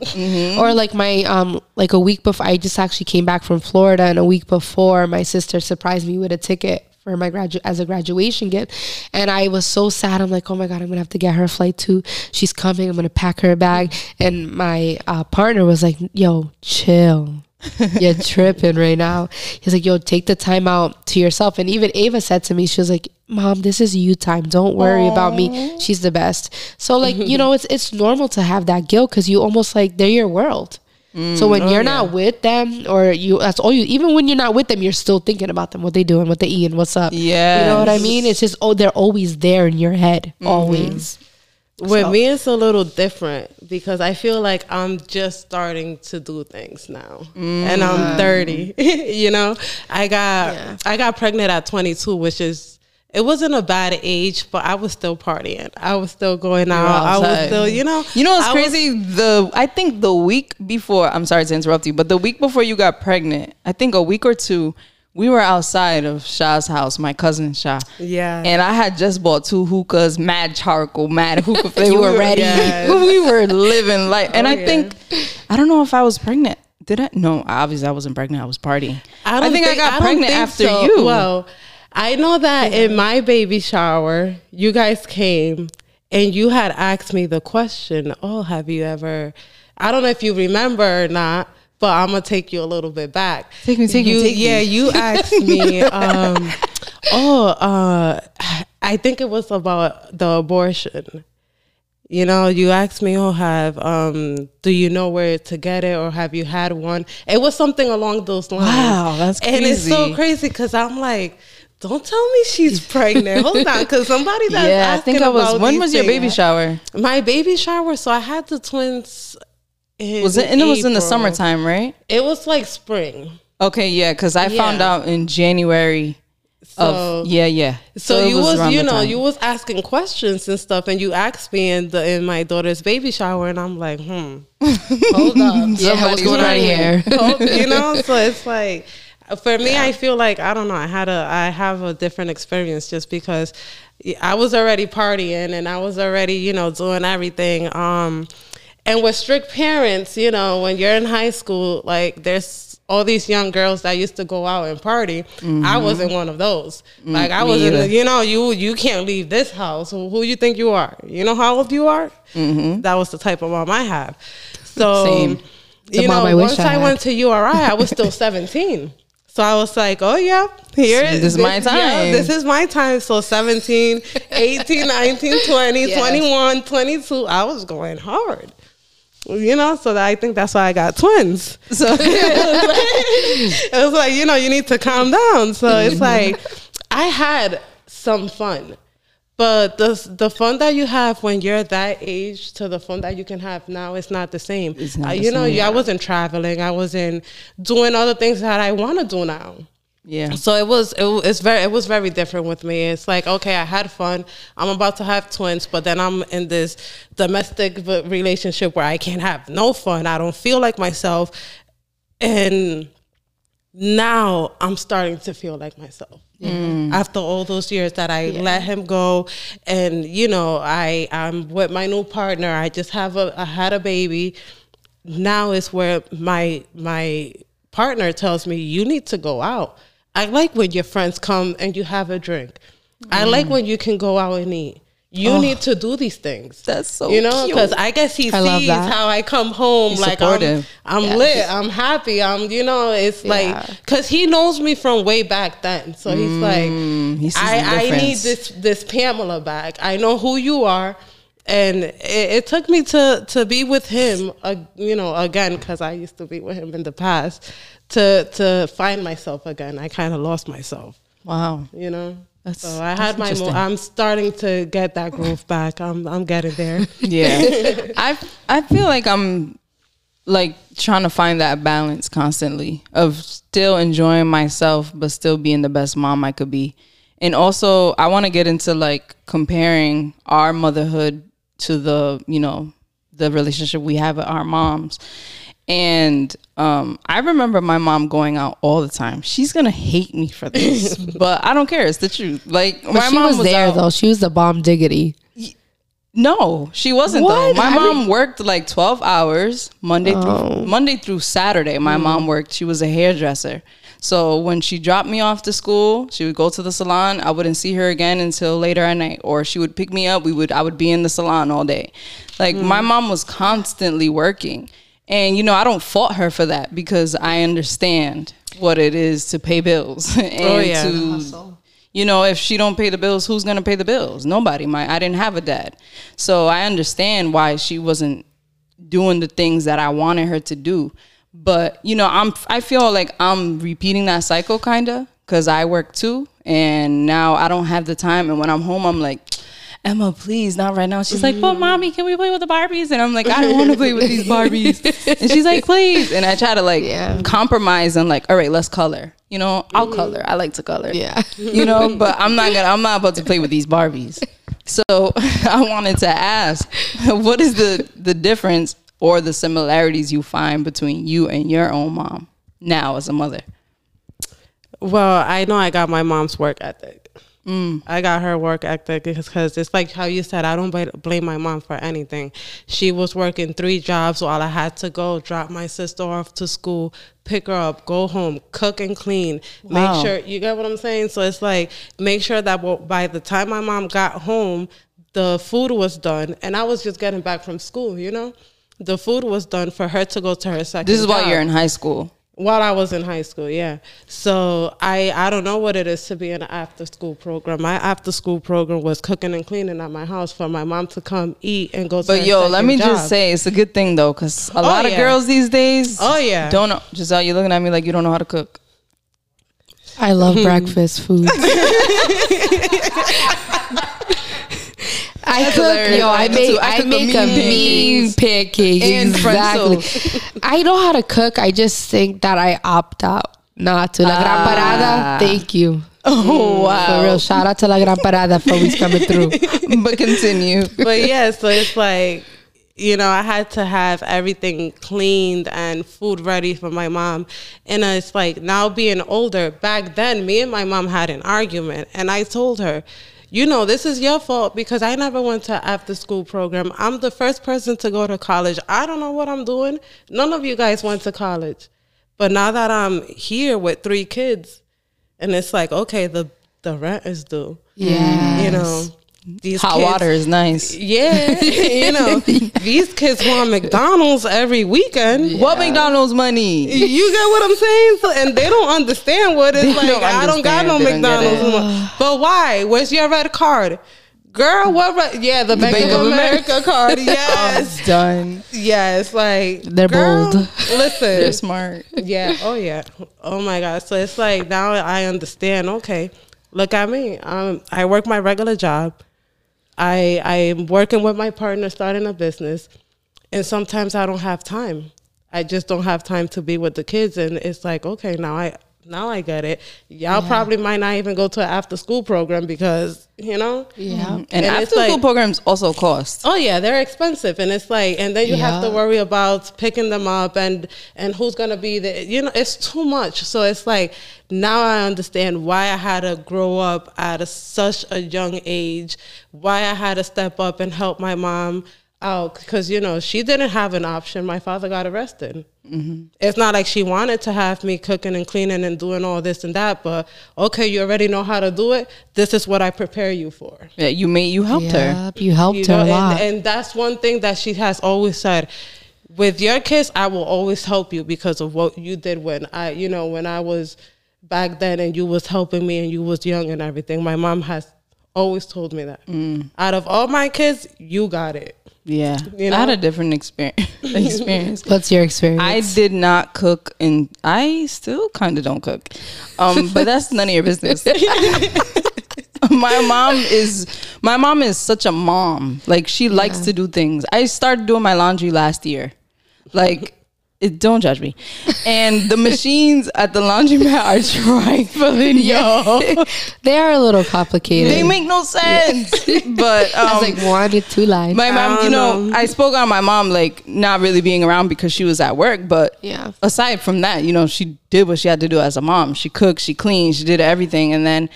Or like my um like a week before, I just actually came back from Florida, and a week before, my sister surprised me with a ticket. For my gradu- as a graduation gift, and I was so sad. I'm like, oh my god, I'm gonna have to get her a flight too. She's coming. I'm gonna pack her a bag. And my uh, partner was like, yo, chill you're tripping right now. He's like, yo, take the time out to yourself. And even Ava said to me, she was like, Mom, this is you time. Don't worry about me. She's the best. So like, you know, it's it's normal to have that guilt because you almost like they're your world. Mm. so when oh, you're not with them or you that's all you even when you're not with them, you're still thinking about them, what they doing, what they eating, what's up. Yeah. You know what I mean? It's just oh, they're always there in your head. Mm-hmm. Always. With So- me, it's a little different because I feel like I'm just starting to do things now, and I'm mm. 30. you know, I got Yeah. I got pregnant at 22, which is it wasn't a bad age, but I was still partying. I was still going out. I was still, you know, You know what's I was- crazy? the I think the week before, I'm sorry to interrupt you, but the week before you got pregnant, I think a week or two, we were outside of Shah's house, my cousin Shah. Yeah. And I had just bought two hookahs, mad charcoal, mad hookah flavor. You were ready. Yes. we were living life. And Oh, I yeah. think I don't know if I was pregnant. Did I? No, obviously I wasn't pregnant. I was partying. I, don't think, I got don't pregnant think after so. you. Well, I know that in my baby shower, you guys came and you had asked me the question, "Oh, have you ever?" I don't know if you remember or not, but I'm gonna take you a little bit back. Take me, take me, you, take me. Yeah, you asked me. Um, oh, uh, I think it was about the abortion. You know, you asked me, oh, have, um, do you know where to get it or have you had one? It was something along those lines. Wow, that's crazy. And it's so crazy. because I'm like, don't tell me she's pregnant. Hold on, because somebody that's yeah, I asking think I was. about When was your baby shower? My baby shower. So I had the twins. Was it? And it was in the summertime, right? It was like spring. Okay, yeah, because I found out in January. So of yeah, yeah. So, it you was, around you know time. you was asking questions and stuff, and you asked me in the in my daughter's baby shower, and I'm like, hmm, hold up, Yeah, what's going on right here? You know. So it's like for me, I feel like I don't know. I had a I have a different experience just because I was already partying and I was already you know doing everything. Um, and with strict parents, you know, when you're in high school, like there's all these young girls that used to go out and party. I mm-hmm. wasn't one of those. Mm, like I wasn't, either. you know, you you can't leave this house. Who, who you think you are? You know how old you are? Mm-hmm. That was the type of mom I have. So, Same. You know, I once I I, went to URI, I was still 17. So I was like, oh yeah, here This is my yeah, time. this is my time. So 17, 18, 19, 20, Yes. 21, 22. I was going hard. You know, so that I think that's why I got twins. So it was like, you know, you need to calm down. So it's like I had some fun. But the the fun that you have when you're that age to the fun that you can have now is not the same. It's not Uh, the you know, same. I wasn't traveling. I wasn't doing all the things that I want to do now. Yeah, So it was it, it's very it was very different with me. It's like okay, I had fun. I'm about to have twins, but then I'm in this domestic relationship where I can't have no fun. I don't feel like myself, and now I'm starting to feel like myself. Mm. After all those years that I let him go, and you know I I'm with my new partner. I just have a I had a baby. Now is where my my partner tells me you need to go out. I like when your friends come and you have a drink. I like when you can go out and eat. You need to do these things. That's so you know because I guess he I sees how I come home He's like supportive. I'm, I'm Yeah. lit, I'm happy, I'm you know it's Yeah. like because he knows me from way back then, so he's like Mm, he I I need this this Pamela back. I know who you are. And it, it took me to, to be with him, uh, you know, again because I used to be with him in the past, to to find myself again. I kind of lost myself wow. you know. That's- so I had my. Mo-. I'm starting to get that groove back. I'm I'm getting there. Yeah, I I feel like I'm like trying to find that balance constantly of still enjoying myself but still being the best mom I could be. And also I want to get into like comparing our motherhood to the, you know, the relationship we have with our moms. And um, I remember my mom going out all the time. She's gonna hate me for this, but I don't care. It's the truth. Like But my she mom was, there out- though. She was the bomb diggity. no, she wasn't What? though. My How mom worked like 12 hours Monday Oh. through Monday through Saturday. My Mm. mom worked. She was a hairdresser. So when she dropped me off to school, she would go to the salon. I wouldn't see her again until later at night or she would pick me up. We would I would be in the salon all day. Like my Mm. mom was constantly working. And you know, I don't fault her for that because I understand what it is to pay bills and Oh, yeah. to you know if she don't pay the bills who's gonna pay the bills nobody my i didn't have a dad so i understand why she wasn't doing the things that i wanted her to do but you know i'm i feel like i'm repeating that cycle kind of because i work too and now i don't have the time and when i'm home i'm like Emma, please, not right now. She's like, but mommy, can we play with the Barbies? And I'm like, I don't want to play with these Barbies. And she's like, please. And I try to like Yeah. compromise and like, all right, let's color. You know, I'll mm-hmm. color. I like to color Yeah. you know but i'm not gonna i'm not about to play with these barbies so i wanted to ask what is the the difference or the similarities you find between you and your own mom now as a mother well, I know I got my mom's work ethic. Mm. I got her work ethic because it's like how you said. I don't blame my mom for anything. She was working three jobs while I had to go drop my sister off to school, pick her up, go home, cook and clean. Wow. Make sure you get what I'm saying. So it's like make sure that by the time my mom got home, the food was done, and I was just getting back from school. You know, the food was done for her to go to her second. this is while job. you're in high school while I was in high school, yeah. So I I don't know what it is to be in an after school program. My after school program was cooking and cleaning at my house for my mom to come eat and go. To But her yo, let me job. just say, it's a good thing though, because a oh, lot of girls these days, Oh, yeah. don't know. Giselle, you're looking at me like you don't know how to cook. I love breakfast food. I cook, hilarious. yo, I Me make. I I, cook a make a mean mean pancake. And Exactly. I know how to cook. I just think that I opt out not to. La Gran Ah. Parada, thank you. Oh wow! For real, shout out to La Gran Parada for always coming through. but continue. but yeah, so it's like, you know, I had to have everything cleaned and food ready for my mom. And it's like now being older, back then, me and my mom had an argument. And I told her, you know, this is your fault because I never went to after school program. I'm the first person to go to college. I don't know what I'm doing. None of you guys went to college. But now that I'm here with three kids, and it's like, okay, the the rent is due. Yeah. You know, these Hot kids- water is nice. yeah, you know, these kids want McDonald's every weekend. What McDonald's money? You get what I'm saying? So, and they don't understand what it's like. don't I don't got no. They McDonald's. But why? Where's your red card? Girl, what? Red? Yeah, the Bank, Bank of of America, card. Yes, Done. yes. Like They're girl, bold. Listen, They're smart. yeah. Oh yeah. Oh my God. So it's like now I understand. Okay, look at me. Um, I work my regular job. I I'm working with my partner, starting a business, and sometimes I don't have time. I just don't have time to be with the kids, and it's like okay, now I now I get it. Y'all probably might not even go to an after school program because you know. Yeah. Mm-hmm. And, And after school like- programs also cost. Oh yeah, they're expensive, and it's like, and then you have to worry about picking them up, and and who's gonna be there. You know, it's too much. So it's like now I understand why I had to grow up at a, such a young age, why I had to step up and help my mom out because you know she didn't have an option. My father got arrested. Mm-hmm. It's not like she wanted to have me cooking and cleaning and doing all this and that, but okay, you already know how to do it. This is what I prepare you for. Yeah, you made you helped her. You helped You her know, a lot. And, and that's one thing that she has always said. With your kids, I will always help you because of what you did when I, you know, when I was back then and you was helping me and you was young and everything. My mom has always told me that. Mm. Out of all my kids, you got it. Yeah, You I had a different experience. experience. What's your experience? I did not cook, and I still kind of don't cook. Um, but that's none of your business. my mom is my mom is such a mom. Like she likes to do things. I started doing my laundry last year. Like it, don't judge me. And the machines at the laundromat are trifling, yo. they are a little complicated. They make no sense. But um, I was like one to two lines. my mom, you know, know. I spoke on my mom like not really being around because she was at work, but Yeah. aside from that, you know, she did what she had to do as a mom. She cooked, she cleaned, she did everything, and then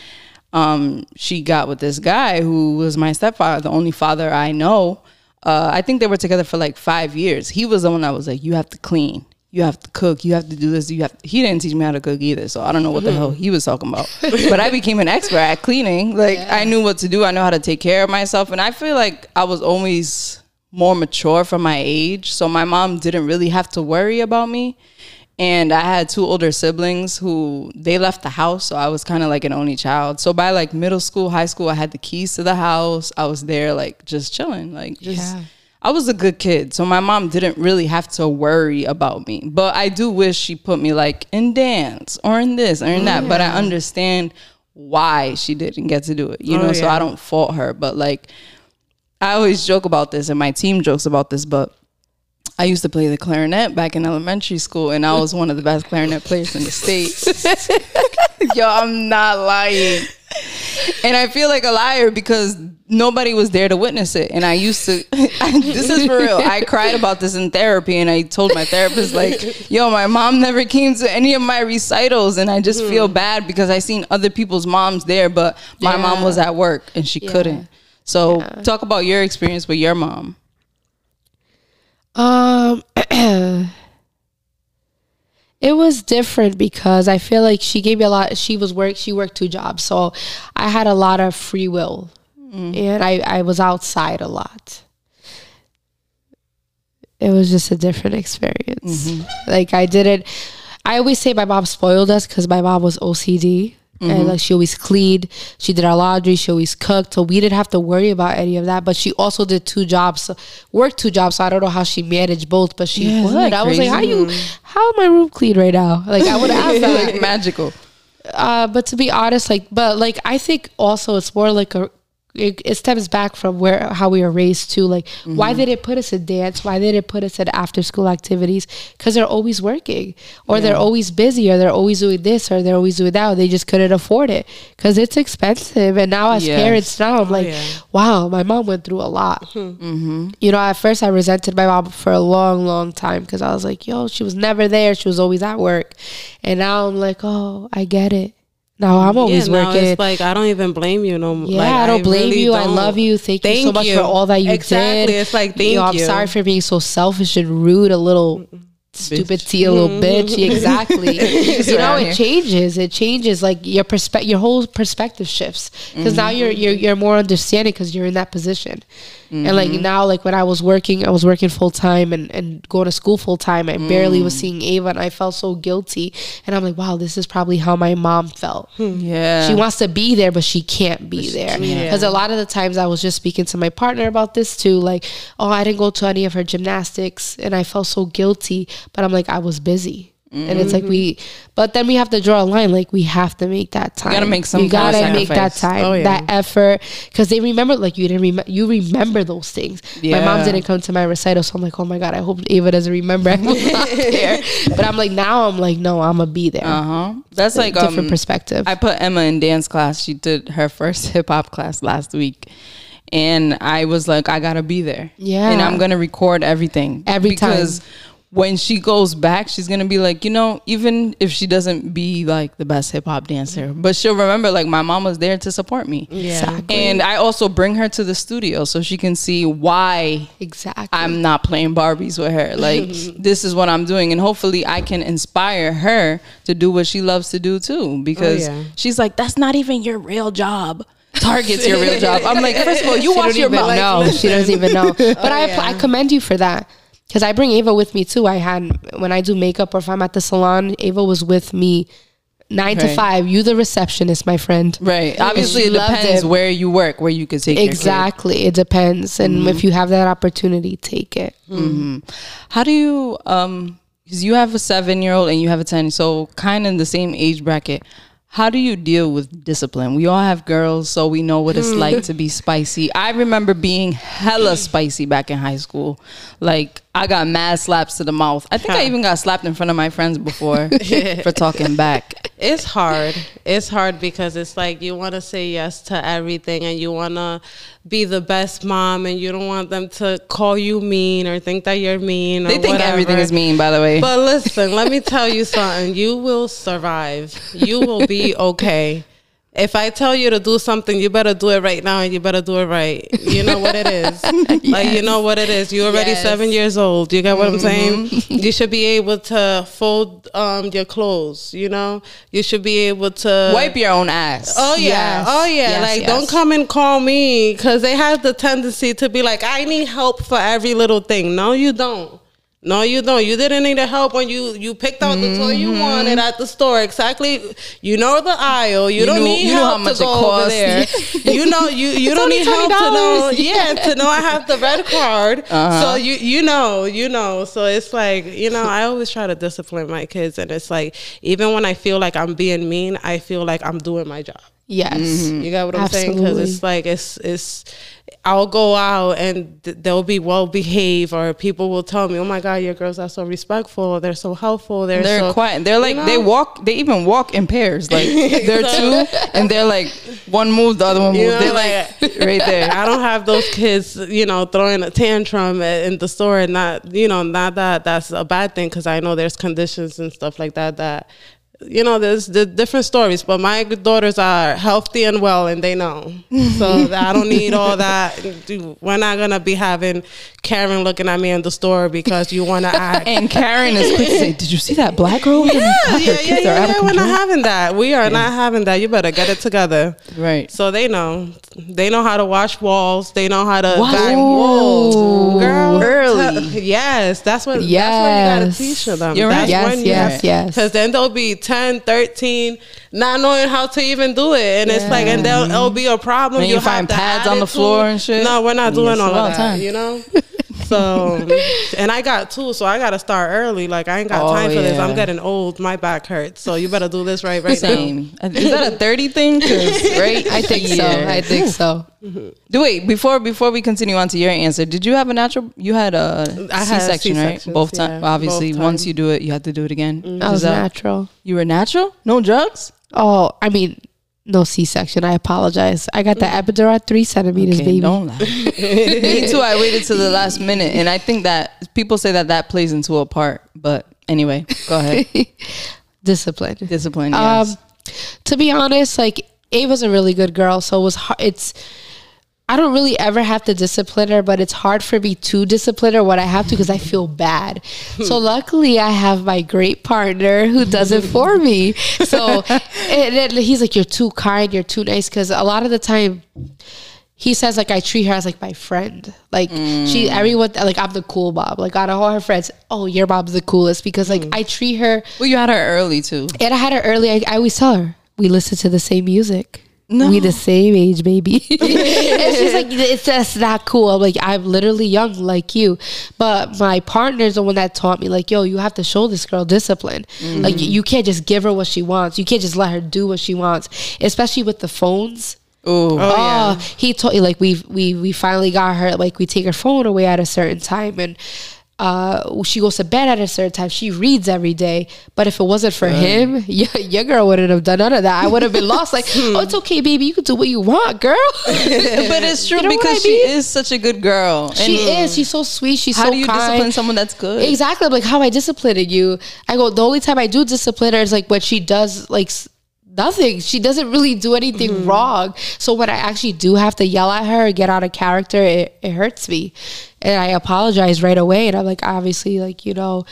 um, she got with this guy who was my stepfather, the only father I know. Uh, I think they were together for like five years. He was the one that was like, "You have to clean, you have to cook, you have to do this." You have. He didn't teach me how to cook either, so I don't know what the hell he was talking about. but I became an expert at cleaning. Like I knew what to do. I know how to take care of myself, and I feel like I was always more mature for my age. So my mom didn't really have to worry about me. And I had two older siblings who they left the house, so I was kind of like an only child. So by like middle school, high school, I had the keys to the house. I was there like just chilling, like just Yeah. I was a good kid. So my mom didn't really have to worry about me. But I do wish she put me like in dance or in this or in that, but I understand why she didn't get to do it. You Oh, know, so. I don't fault her, but like I always joke about this and my team jokes about this, but I used to play the clarinet back in elementary school, and I was one of the best clarinet players in the state. Yo, I'm not lying. And I feel like a liar because nobody was there to witness it. And I used to, this is for real. I cried about this in therapy, and I told my therapist, like, yo, my mom never came to any of my recitals. And I just feel hmm. bad because I seen other people's moms there, but my mom was at work and she Yeah. couldn't. So, talk about your experience with your mom. Um, it was different because I feel like she gave me a lot. She was work. She worked two jobs, so I had a lot of free will, and I I was outside a lot. It was just a different experience. Like I didn't. I always say my mom spoiled us because my mom was OCD. And like she always cleaned, she did our laundry, she always cooked, so we didn't have to worry about any of that. But she also did two jobs, worked two jobs. So I don't know how she managed both, but she Yeah, would. I was like, how you, how my room clean right now? Like I would ask that. like magical. Uh, but to be honest, like, but like, I think also it's more like a. It, it stems back from where how we were raised to Like, why Mm-hmm. did it put us in dance? Why did it put us in after school activities? Because they're always working, or they're always busy, or they're always doing this, or they're always doing that. Or they just couldn't afford it because it's expensive. And now, as Yes. parents, now I'm like, yeah. wow, my mom went through a lot. You know, at first I resented my mom for a long, long time because I was like, yo, she was never there. She was always at work. And now I'm like, oh, I get it. Now I'm always yeah, working. it's like I don't even blame you no more. yeah, like, I don't blame really you. I don't. love you. Thank, you so much you. for all that you Exactly. did. It's like, You know, thank I'm you. sorry for being so selfish and rude, a little stupid to you, a little mm-hmm. bitch. Exactly. you know, it changes. It changes. Like your perspective, your whole perspective shifts because now you're mm-hmm. you're you're more understanding because you're in that position. And like now, like when I was working, I was working full time and, and going to school full time. I barely was seeing Ava, and I felt so guilty. And I'm like, wow, this is probably how my mom felt. Hmm. Yeah. She wants to be there, but she can't be there. Because a lot of the times I was just speaking to my partner about this too. Like, oh, I didn't go to any of her gymnastics and I felt so guilty. But I'm like, I was busy. And it's like we, but then we have to draw a line. Like we have to make that time. You gotta make some You kind of gotta make that time, Oh, yeah. that effort, because they remember. Like you didn't remember. You remember those things. My mom didn't come to my recital, so I'm like, oh my god, I hope Ava doesn't remember. I was not there. But I'm like, now I'm like, no, I'm gonna be there. Uh huh. That's like a Different um, perspective. I put Emma in dance class. She did her first hip hop class last week. And I was like, I gotta be there. Yeah. And I'm gonna record everything. Every time. Because when she goes back, she's gonna be like, you know, even if she doesn't be like the best hip hop dancer, but she'll remember like my mom was there to support me. Yeah. And I also bring her to the studio so she can see why exactly. I'm not playing Barbies with her. Like this is what I'm doing, and hopefully I can inspire her to do what she loves to do too. Because oh, yeah. she's like, that's not even your real job. Target's your real job. I'm like, first of all, you She watch don't your even mouth. know. She doesn't even know. But I, oh, yeah. I commend you for that because I bring Ava with me too. I had when I do makeup or if I'm at the salon, Ava was with me nine to five. You the receptionist, my friend. Right. Obviously, it depends it. where you work, where you could take. Exactly. It depends, and if you have that opportunity, take it. How do you um because you have a seven year old and you have a ten, so kind of in the same age bracket. How do you deal with discipline? We all have girls, so we know what it's hmm. like to be spicy. I remember being hella spicy back in high school. Like I got mad slaps to the mouth. I think I even got slapped in front of my friends before for talking back. It's hard. It's hard because it's like you want to say yes to everything and you want to be the best mom and you don't want them to call you mean or think that you're mean. Or They think everything is mean, by the way. But listen, let me tell you something. You will survive. You will be okay. If I tell you to do something, you better do it right now and you better do it right. You know what it is. Like you know what it is. You're already Yes. seven years old. You get what I'm saying? You should be able to fold um, your clothes, you know? You should be able to Wipe your own ass. Oh yeah, Yes. oh yeah. Yes, like yes. don't come and call me because they have the tendency to be like, I need help for every little thing. No, you don't. No, you don't. You didn't need the help when you you picked out the toy you mm-hmm. wanted at the store. Exactly. You know the aisle. You, You don't knew- need you help how much to it go over there. you know you you don't only need help to know. $20. Yeah, to know I have the red card. Uh-huh. So you you know you know. So it's like you know I always try to discipline my kids, and it's like even when I feel like I'm being mean, I feel like I'm doing my job. Yes. You mm-hmm. got what I'm saying? Because it's like it's it's. I'll go out and th- they'll be well behaved, or people will tell me, "Oh my God, your girls are so respectful. They're so helpful. They're, They're so quiet. They're like you they walk. They even walk in pairs. Like they're two, and they're like one moves, the other one You moves. know, They're like right there. I don't have those kids, you know, throwing a tantrum at- in the store, and not, you know, not that that's a bad thing because I know there's conditions and stuff like that that you know, there's the different stories, but my daughters are healthy and well, and they know. So I don't need all that. We're not gonna be having Karen looking at me in the store because you want to act. And Karen is quick to say, "Did you see that black girl? yeah, yeah, yeah, yeah, yeah. We're not having that. We are not having that. You better get it together. Right. So they know. They know how to wash walls. They know how to vacuum walls. Girl, Early. yes, that's what. Yes. That's what you gotta teach them. You're right. That's Yes, when yes, yes. Because then they'll be 10, 13, not knowing how to even do it. And it's like, and it'll be a problem. And you You'll have find pads on the floor and shit. No, we're not doing Yes, all of that, time. you know? So, and I got two, so I got to start early. Like, I ain't got Oh, time for this. I'm oh, getting old. My back hurts. So, you better do this right, right now. Same. Uh, is that a thirty thing? 'Cause, right. I think so. I think so. Do wait before before we continue on to your answer. Did you have a natural? You had a I had C-section, right? C-sections, Both times. Obviously, both once you do it, you have to do it again. Mm-hmm. I was that- natural. You were natural? No drugs? Oh, I mean, no C-section. I apologize. I got the epidural at three centimeters, Okay, baby. don't lie. Me too. I waited to the last minute, and I think that people say that that plays into a part. But anyway, go ahead. Discipline. Discipline. Yes. Um, to be honest, like Ava's a really good girl, so it was hard. It's I don't really ever have to discipline her, but it's hard for me to discipline her when I have to because I feel bad. so hmm. luckily, I have my great partner who does it for me. So then he's like, "You're too kind. You're too nice." Because a lot of the time. He says like I treat her as like my friend. Like she mm. everyone like I'm the cool Bob. Like out of all her friends, oh your Bob's the coolest because like hmm. I treat her well, you had her early too. and I had her early. I, I always tell her we listen to the same music. We the same age, baby. and she's like, it's just not cool. I'm like, I'm literally young like you. But my partner's the one that taught me, like, yo, you have to show this girl discipline. Mm-hmm. Like, you can't just give her what she wants. You can't just let her do what she wants, especially with the phones. Ooh. Oh, ah, he told you like we we we finally got her like we take her phone away at a certain time and uh she goes to bed at a certain time. She reads every day. But if it wasn't for him, your, your girl wouldn't have done none of that. I would have been lost. Like, oh, it's okay, baby. You can do what you want, girl. but it's true You know because I she is such a good girl. she is. She's so sweet. She's so. How so do you kind. discipline someone that's good? Exactly. I'm like, how am I disciplining you? I go, the only time I do discipline her is like when she does like nothing. She doesn't really do anything Mm-hmm. wrong. So when I actually do have to yell at her or get out of character, it, it hurts me. And I apologize right away. And I'm like, obviously, like, you know,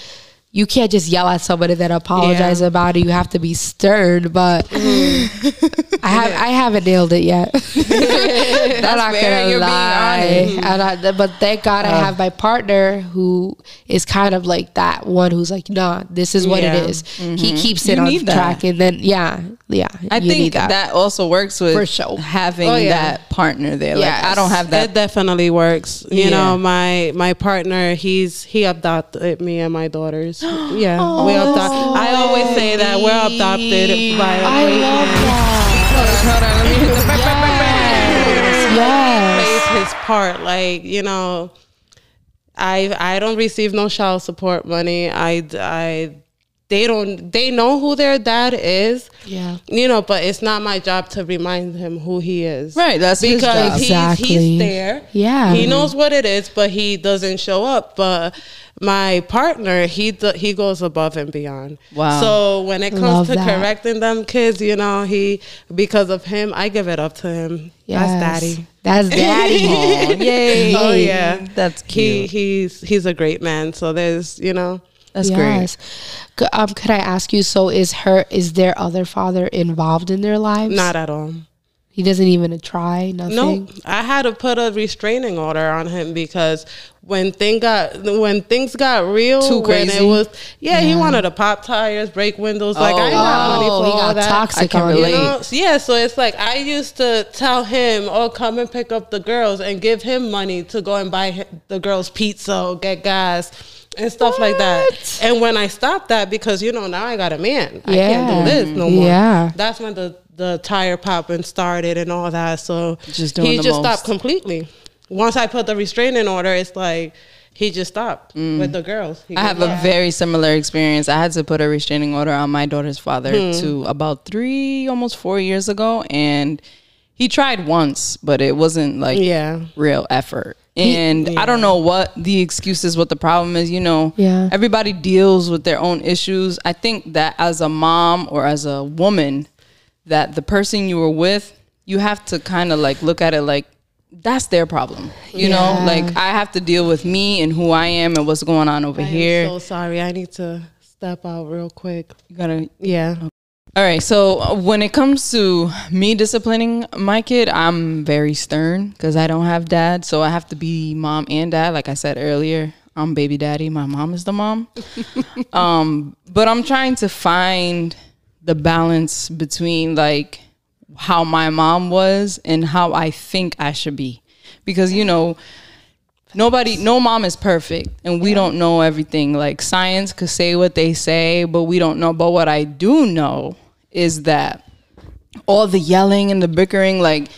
you can't just yell at somebody that then apologize Yeah. about it. You have to be stern, but mm-hmm. I have I haven't nailed it yet. I'm not fair. gonna You're being lie. honest. And I, but thank God I uh. have my partner who is kind of like that one who's like, nah, this is what Yeah. it is. He mm-hmm. keeps it You on need that. track, and then yeah, yeah. I you think need that. also works with For sure. having Oh, yeah. that partner there. Like I don't have that. It definitely works. You Yeah. know, my my partner, he's he adopted uh, me and my daughters. Yeah, Oh, we adopted. I always say that we're adopted by. a I love that. yes. plays his part. Like you know, I I don't receive no child support money. I I they don't they know who their dad is. Yeah. You know, but it's not my job to remind him who he is. Right, that's his because job. he's Exactly. he's there. Yeah. he knows what it is, but he doesn't show up. But my partner, he do, he goes above and beyond. Wow. So when it comes Love to that. correcting them kids, you know, he because of him, I give it up to him. Yes. That's daddy. That's daddy. Aw, yay! Oh yeah, That's he he's he's a great man. So there's you know That's great. C- Um, could I ask you? So, is her? Is their other father involved in their lives? not at all. He doesn't even try. Nothing. No, I had to put a restraining order on him because when thing got when things got real, Too when crazy? it was yeah, he wanted to pop tires, break windows. Like I ain't got oh, money Oh, for he all got that. toxic I can relate. you. You know? Yeah, so it's like I used to tell him, "Oh, come and pick up the girls," and give him money to go and buy the girls pizza, or get gas, and stuff like that. And when I stopped that, because you know now I got a man, I can't do this no more. Yeah. that's when the the tire popping started and all that. So Just doing he the just most. stopped completely. Once I put the restraining order, it's like he just stopped with the girls. He I have goes, a very similar experience. I had to put a restraining order on my daughter's father Hmm. to about three, almost four years ago, and he tried once, but it wasn't like Yeah. real effort. And I don't know what the excuse is, what the problem is. You know, Yeah. everybody deals with their own issues. I think that as a mom or as a woman, that the person you were with, you have to kind of like look at it like that's their problem. You know, like I have to deal with me and who I am and what's going on over I here. so sorry. I need to step out real quick. you gotta Yeah. All right. So uh, when it comes to me disciplining my kid, I'm very stern because I don't have dad. So I have to be mom and dad. Like I said earlier, I'm baby daddy. My mom is the mom. um, but I'm trying to find the balance between like how my mom was and how I think I should be. Because, you know, nobody no mom is perfect and we don't know everything like science could say what they say but we don't know but what i do know is that all the yelling and the bickering like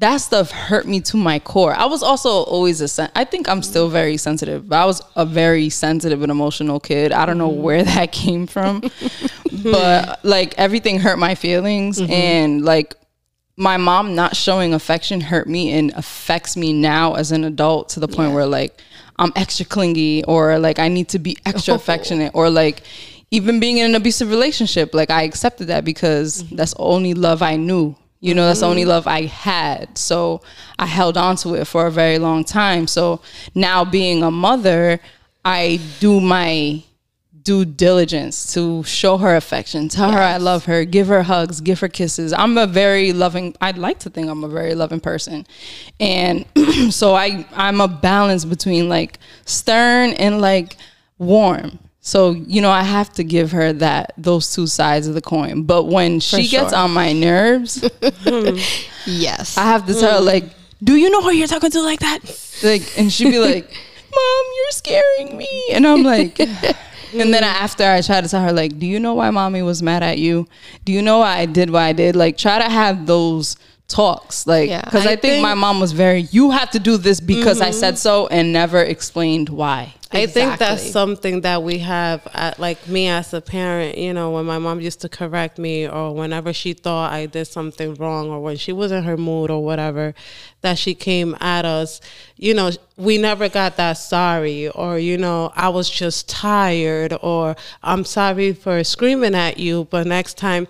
that stuff hurt me to my core. I was also always a sen- i think i'm still very sensitive but i was a very sensitive and emotional kid. I don't know mm-hmm. where that came from but like everything hurt my feelings mm-hmm. and like my mom not showing affection hurt me and affects me now as an adult to the point where like I'm extra clingy or like I need to be extra affectionate or like even being in an abusive relationship like I accepted that because mm-hmm. that's the only love I knew. You know, that's the only mm-hmm. love I had. So I held on to it for a very long time. So now being a mother, I do my due diligence to show her affection, tell her I love her, give her hugs, give her kisses. I'm a very loving I'd like to think I'm a very loving person. And so I I'm a balance between like stern and like warm. So, you know, I have to give her that those two sides of the coin. But when she gets on my nerves, Yes. I have to tell her like, "Do you know who you're talking to like that?" Like, and she'd be like, "Mom, you're scaring me," and I'm like. And then after I try to tell her like, "Do you know why mommy was mad at you? Do you know why I did what I did?" Like, try to have those talks, like, Yeah. because I, I think, my mom was very, "You have to do this because I said mm-hmm. so," and never explained why. I think that's something that we have, at, like me as a parent, you know, when my mom used to correct me or whenever she thought I did something wrong or when she was in her mood or whatever, that she came at us, you know, we never got that sorry or, you know, I was just tired or I'm sorry for screaming at you, but next time,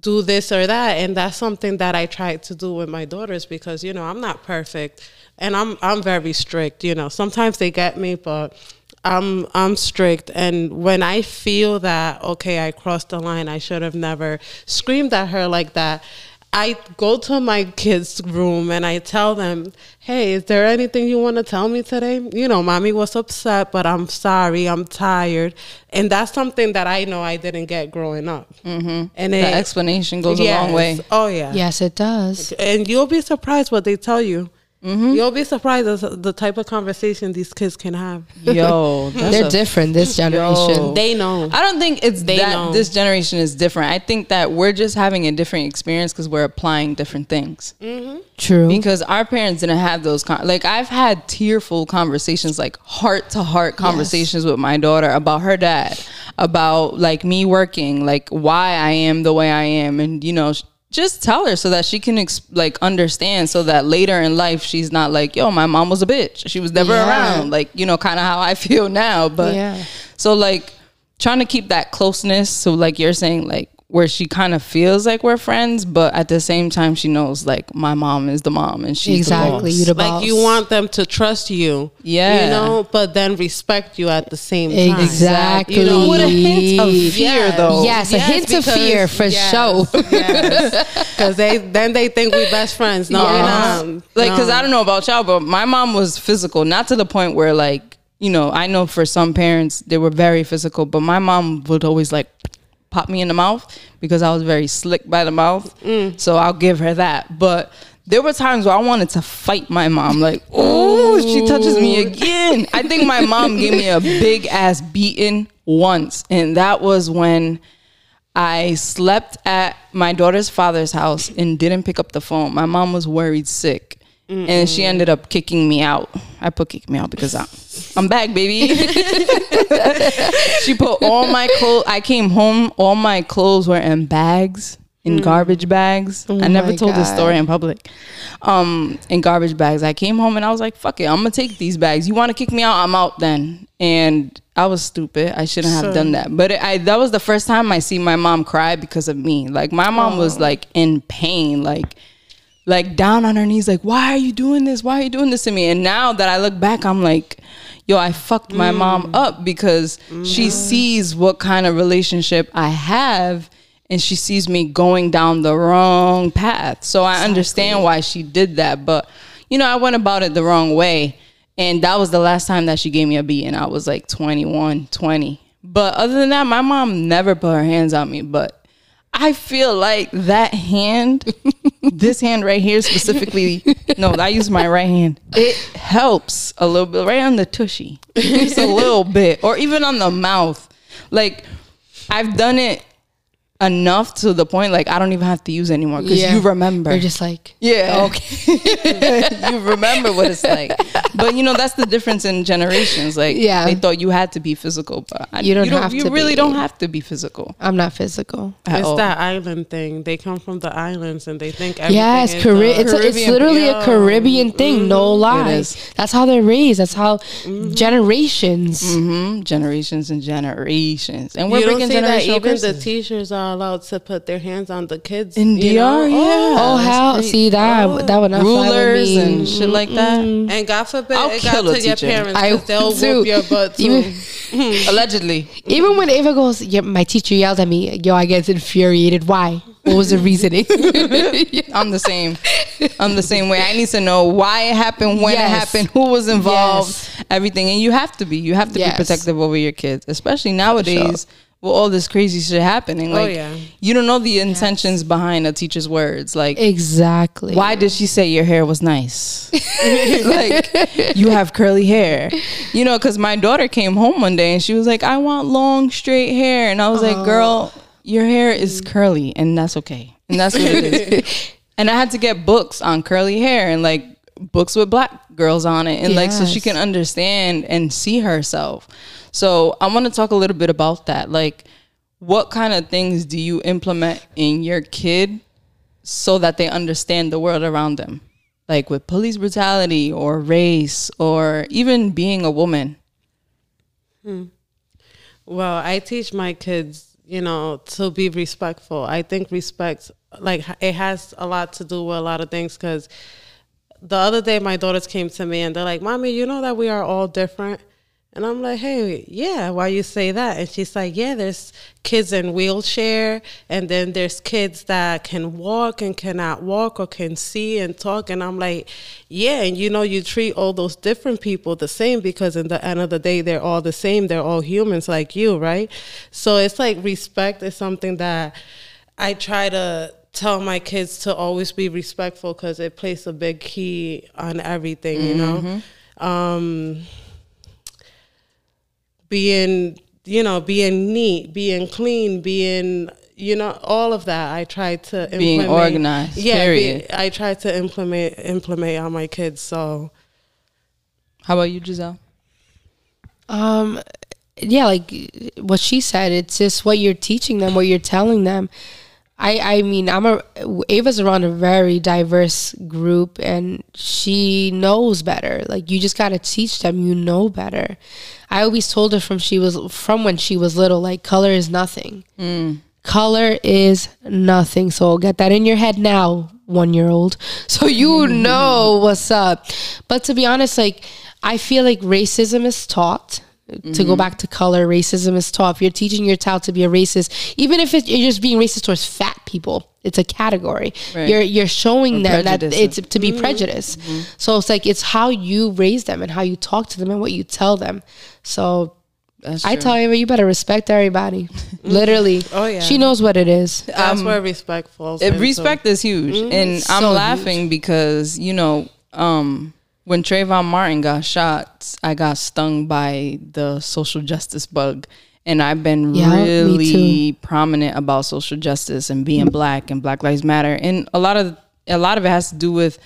do this or that and that's something that I try to do with my daughters because you know I'm not perfect and I'm I'm very strict you know. Sometimes they get me but I'm I'm strict and when I feel that okay I crossed the line I should have never screamed at her like that I go to my kids' room and I tell them, "Hey, is there anything you want to tell me today? You know, mommy was upset, but I'm sorry. I'm tired." And that's something that I know I didn't get growing up. Mm-hmm. And The it, explanation goes a long way. Oh yeah. yes, it does. And you'll be surprised what they tell you. Mm-hmm. You'll be surprised at the type of conversation these kids can have. Yo, They're a different this generation. Yo. They know. I don't think it's They that know. this generation is different. I think that we're just having a different experience because we're applying different things. True. Because our parents didn't have those con- like I've had tearful conversations, like heart to heart conversations with my daughter about her dad, about like me working, like why I am the way I am, and you know. sh- Just tell her so that she can ex- like understand, so that later in life she's not like, "Yo, my mom was a bitch. She was never Yeah. around." Like you know, kind of how I feel now. But Yeah. so like trying to keep that closeness. So like you're saying, like where she kind of feels like we're friends, but at the same time she knows like my mom is the mom and she's Exactly, The you boss. the like you want them to trust you. Yeah. You know, but then respect you at the same time. Exactly. You know, with a hint of fear Yes. though. Yes, a hint of fear for yes, sure. Because they then they think we're best friends. No, we're Yes. not. Like, cause No. I don't know about y'all, but my mom was physical, not to the point where like, you know, I know for some parents they were very physical, but my mom would always like pop me in the mouth because I was very slick by the mouth. Mm. So I'll give her that. But there were times where I wanted to fight my mom, like, oh, she touches me again. I think my mom gave me a big ass beating once, and that was when I slept at my daughter's father's house and didn't pick up the phone. My mom was worried sick. And she ended up kicking me out. I put kick me out because I'm, I'm back, baby. she put all my clothes. I came home. All my clothes were in bags. in garbage bags. I never Mm. Oh told this story in public. Um, in garbage bags. I came home and I was like, "Fuck it, I'm gonna take these bags. You want to kick me out? I'm out then." And I was stupid. I shouldn't have Sure. done that. But it, I that was the first time I see my mom cry because of me. Like my mom was like in pain, like like down on her knees, like, why are you doing this? Why are you doing this to me? And now that I look back, I'm like, yo, I fucked my mm. mom up because mm. she sees what kind of relationship I have and she sees me going down the wrong path. So I understand why she did that. But, you know, I went about it the wrong way. And that was the last time that she gave me a beat. And I was like 21, 20. But other than that, my mom never put her hands on me. But I feel like that hand, this hand right here specifically, no, I use my right hand. It helps a little bit, right on the tushy, just a little bit, or even on the mouth. Like I've done it enough to the point like I don't even have to use anymore because Yeah. you remember. You're just like, Yeah. Okay. you remember what it's like. But you know, that's the difference in generations. Like Yeah. they thought you had to be physical, but I- You don't have you to really be. don't have to be physical. I'm not physical. at It's all. that island thing. They come from the islands and they think everything Yes, is Carri- uh, it's, a, it's Caribbean- literally a Caribbean thing, no lies. That's how they're raised. That's how generations. hmm Generations and generations. And we're you don't breaking see that generational even the curses. teachers are allowed to put their hands on the kids In you know? Oh, yeah. Oh, that's how? great. See that? that would not fly with Rulers me. and shit like that. And God forbid I'll it kill got a to your parents I they'll too. whoop your butt too. Even- Allegedly. Even when Ava goes, yeah, my teacher yelled at me. Yo, I get infuriated. Why? What was the reasoning? I'm the same. I'm the same way. I need to know why it happened, when Yes. it happened, who was involved, Yes. everything. And you have to be. You have to Yes. be protective over your kids, especially nowadays with all this crazy shit happening. Oh, Like, yeah. you don't know the intentions behind a teacher's words. Like, exactly. why did she say your hair was nice? like you have curly hair, you know? Because my daughter came home one day and she was like, "I want long straight hair," and I was like, "Girl, oh. your hair is curly, and that's okay, and that's what it is." and I had to get books on curly hair and like books with black girls on it, and like so she can understand and see herself. So I want to talk a little bit about that, like. What kind of things do you implement in your kid so that they understand the world around them, like with police brutality or race or even being a woman. Hmm. Well, I teach my kids, you know, to be respectful. I think respect, like, it has a lot to do with a lot of things. Because the other day, my daughters came to me and they're like, "Mommy, you know that we are all different." And I'm like, "Hey, yeah, why you say that?" And she's like, "Yeah, there's kids in wheelchair, and then there's kids that can walk and cannot walk or can see and talk." And I'm like, "Yeah, and you know, you treat all those different people the same because in the end of the day, they're all the same. They're all humans like you, right?" So it's like respect is something that I try to tell my kids to always be respectful because it plays a big key on everything, you know. Um, being, you know, being neat, being clean, being, you know, all of that. I try to Being organized, Yeah, period. be- I try to implement implement on my kids. So How about you, Giselle? Um, yeah, like what she said. It's just what you're teaching them, what you're telling them. I, I mean, I'm a Ava's around a very diverse group, and she knows better. Like you just gotta teach them. You know better. I always told her from she was from when she was little, like color is nothing. Mm. Color is nothing. So get that in your head now, one year old. So you know what's up. But to be honest, like I feel like racism is taught. To go mm-hmm. back to color, racism is taught. If you're teaching your child to be a racist, even if it, you're just being racist towards fat people, it's a category. Right. You're you're showing Or them that it's to be mm-hmm. prejudiced. Mm-hmm. So it's like it's how you raise them and how you talk to them and what you tell them. So I tell you, you better respect everybody. Literally. Oh, yeah. She knows what it is. Um, that's where respect falls. It- into. respect is huge, and I'm So laughing because you know, um, when Trayvon Martin got shot, I got stung by the social justice bug, and I've been Yeah, really prominent about social justice and being black and Black Lives Matter, and a lot of a lot of it has to do with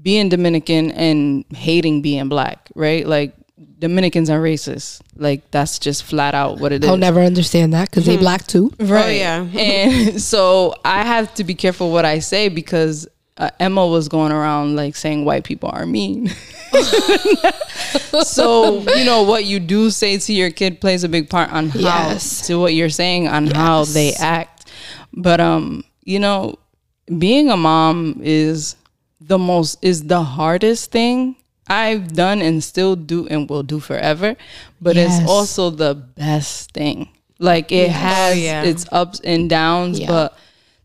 being Dominican and hating being black, right? Like Dominicans are racist. Like that's just flat out what it is. I'll never understand that because they hmm. black too. Right. Oh, yeah. and so I have to be careful what I say because uh, Emma was going around like saying white people are mean. so you know what you do say to your kid plays a big part on how Yes. to what you're saying on how they act. But um, you know, being a mom is the most is the hardest thing I've done and still do and will do forever. But Yes. it's also the best thing. Like it has yeah. its ups and downs, Yeah. but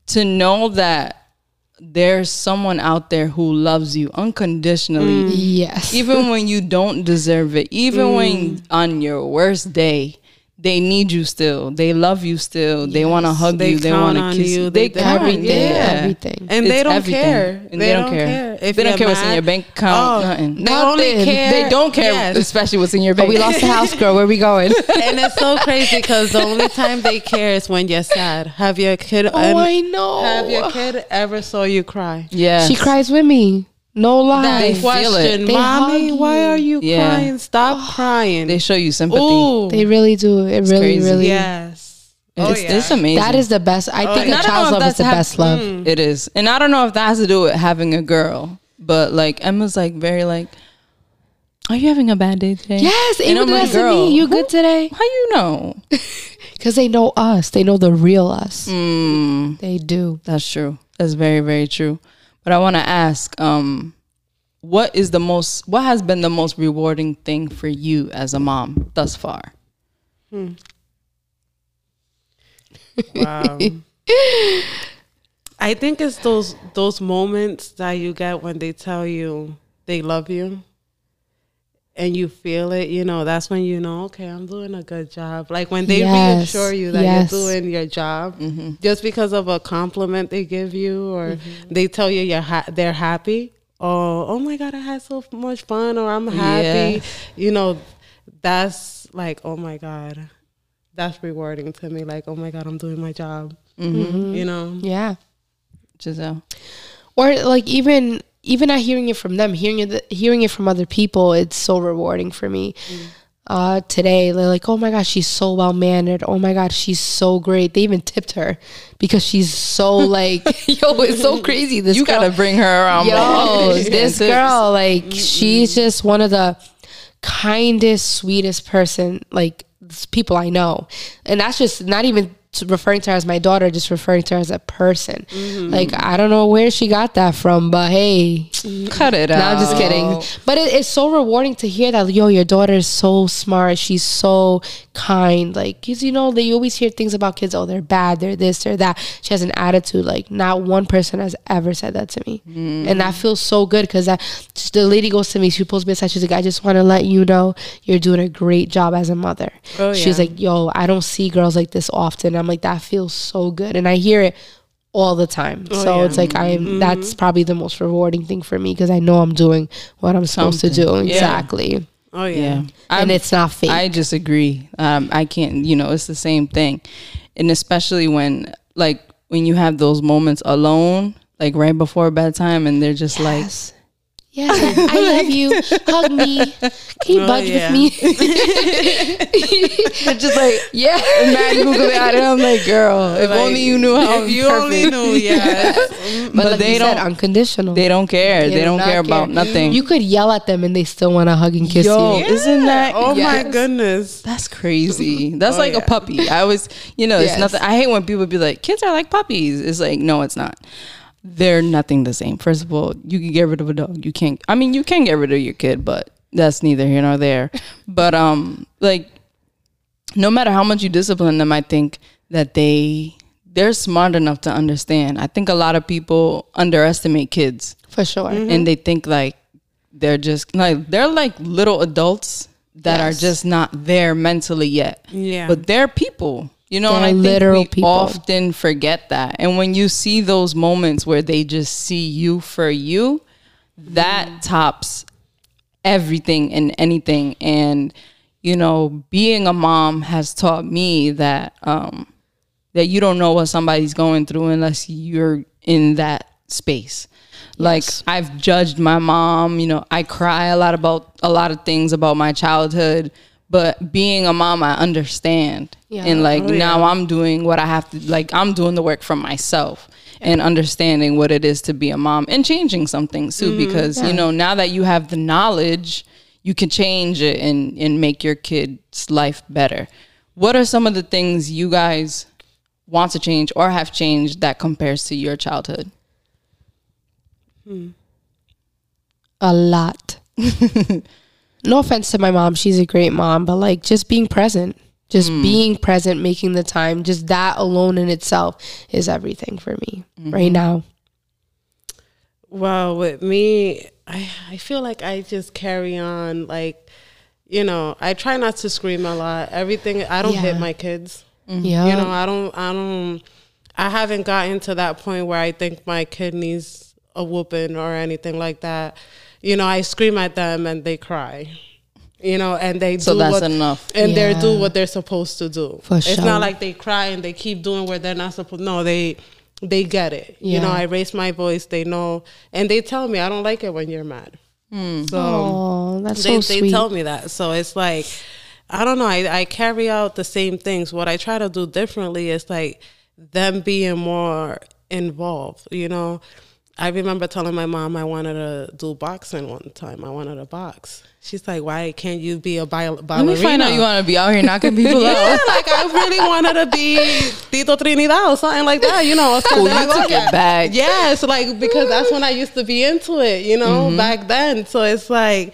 to know that there's someone out there who loves you unconditionally mm. Yes. even when you don't deserve it even when mm. on your worst day they need you still they love you still they want to hug They you they want to on kiss you, you they they count everything, yeah. everything. And It's they don't everything. care. And they, don't, care. If they don't you're care what's in your bank account. Oh, nothing. They only Nothing. care. They don't care, Yes. especially what's in your But bank. we lost the house, girl. Where we going? and it's so crazy because the only time they care is when you're sad. Have your kid? oh, and I know. Have your kid ever saw you cry? yeah, She cries with me. No lie. That They feel question, it. They mommy, why are you Yeah. crying? Stop crying. They show you sympathy. Ooh, They really do. It really, crazy. really. yes. Oh, it's, yeah. it's amazing. That is the best. I think And a I child's love is the hap- best love. It is, and I don't know if that has to do with having a girl, but like Emma's like very like, are you having a bad day today? Yes, And even I'm like, girl, me. You who- good today? How you know? Because they know us. They know the real us. Mm, They do. that's true. That's very very true. But I want to ask, um, what is the most? What has been the most rewarding thing for you as a mom thus far? Wow. I think it's those those moments that you get when they tell you they love you and you feel it, you know, that's when you know, okay, I'm doing a good job. Like when they Yes, reassure you that yes. you're doing your job mm-hmm. just because of a compliment they give you or mm-hmm. they tell you you're ha- they're happy. Oh, oh my god, I had so much fun or I'm happy. Yeah. You know, that's like, oh my god. That's rewarding to me like, oh my god, I'm doing my job. Mm-hmm. You know. Yeah. Giselle. Or like even even not hearing it from them, hearing it hearing it from other people, it's so rewarding for me. Uh, today, they're like, "Oh my gosh, she's so well mannered. Oh my god, she's so great." They even tipped her because she's so like, yo, it's so crazy. This You girl- gotta bring her around. Yo, this girl, like, she's just one of the kindest, sweetest person, like people I know, and that's just not even t- referring to her as my daughter, just referring to her as a person. Mm-hmm. Like, I don't know where she got that from, but hey, cut it no, out. I'm just kidding. But it, it's so rewarding to hear that, yo, your daughter is so smart. She's so kind. Like cause you know, they always hear things about kids. Oh, they're bad. They're this, they're that. She has an attitude. Like, not one person has ever said that to me. Mm. And that feels so good because the lady goes to me. She pulls me aside. She's like, I just want to let you know you're doing a great job as a mother. Oh, She's like, yo, I don't see girls like this often. I'm like, that feels so good. And I hear it all the time. so Oh, yeah. Mm-hmm. it's like I'm that's probably the most rewarding thing for me because I know I'm doing what I'm supposed to do. Something. Yeah. Exactly. Oh yeah. Yeah. And I'm- it's not fake. I just agree. Um, I can't, you know, it's the same thing. And especially when, like, when you have those moments alone, like right before bedtime, and they're just like, yes. Yes, I love you. Hug me. Can you Oh, budge yeah. with me? they're just like, yeah. mad googly eyed. And I'm like, girl, if Like, only you knew how If you perfect. only knew, yeah. But, like they you don't- unconditional. They don't care. They, do don't not care about nothing. You could yell at them and they still want to hug and kiss Yo, you. isn't that? oh Yes. my goodness. That's crazy. That's Oh, like a puppy. I was, you know, it's Yes. nothing. I hate when people be like, kids are like puppies. It's like, no, it's not. They're nothing the same. First of all, you can get rid of a dog. You can't. I mean, you can get rid of your kid, but that's neither here nor there. But um, like, no matter how much you discipline them, I think that they they're smart enough to understand. I think a lot of people underestimate kids For sure. and they think like they're just like they're like little adults that are just not there mentally yet. Yeah. But they're people. You know, and They're I think we people. often forget that. And when you see those moments where they just see you for you, that tops everything and anything. And you know, being a mom has taught me that um that you don't know what somebody's going through unless you're in that space. Like I've judged my mom, you know, I cry a lot about a lot of things about my childhood, but being a mom I understand. Yeah. And like Oh, now. I'm doing what I have to like I'm doing the work for myself and understanding what it is to be a mom and changing some things too because you know now that you have the knowledge you can change it and and make your kid's life better. What are some of the things you guys want to change or have changed that compares to your childhood? hmm. A lot. no offense to my mom, she's a great mom, but like just being present, just hmm. being present, making the time, just that alone in itself is everything for me right mm-hmm. now. Well, with me, I I feel like I just carry on like, you know, I try not to scream a lot. Everything I don't hit my kids. Mm-hmm. Yeah. You know, I don't I don't I haven't gotten to that point where I think my kid needs a whooping or anything like that. You know, I scream at them and they cry. You know, and they So do that's what, enough. and they Yeah. do what they're supposed to do. For it's sure. not like they cry and they keep doing where they're not supposed. No, they they get it. You know, I raise my voice. They know, and they tell me I don't like it when you're mad. Hmm. So Oh, that's they, so they tell me that. So it's like, I don't know. I, I carry out the same things. What I try to do differently is like them being more involved. You know, I remember telling my mom I wanted to do boxing one time. I wanted to box. She's like, "Why can't you be a bi- ballerina?" Let me find out you want to be out here knocking people yeah, out. like I really wanted to be Tito Trinidad or something like that, you know. Oh, you took it back. Yeah, it's like because that's when I used to be into it, you know, back then. So it's like,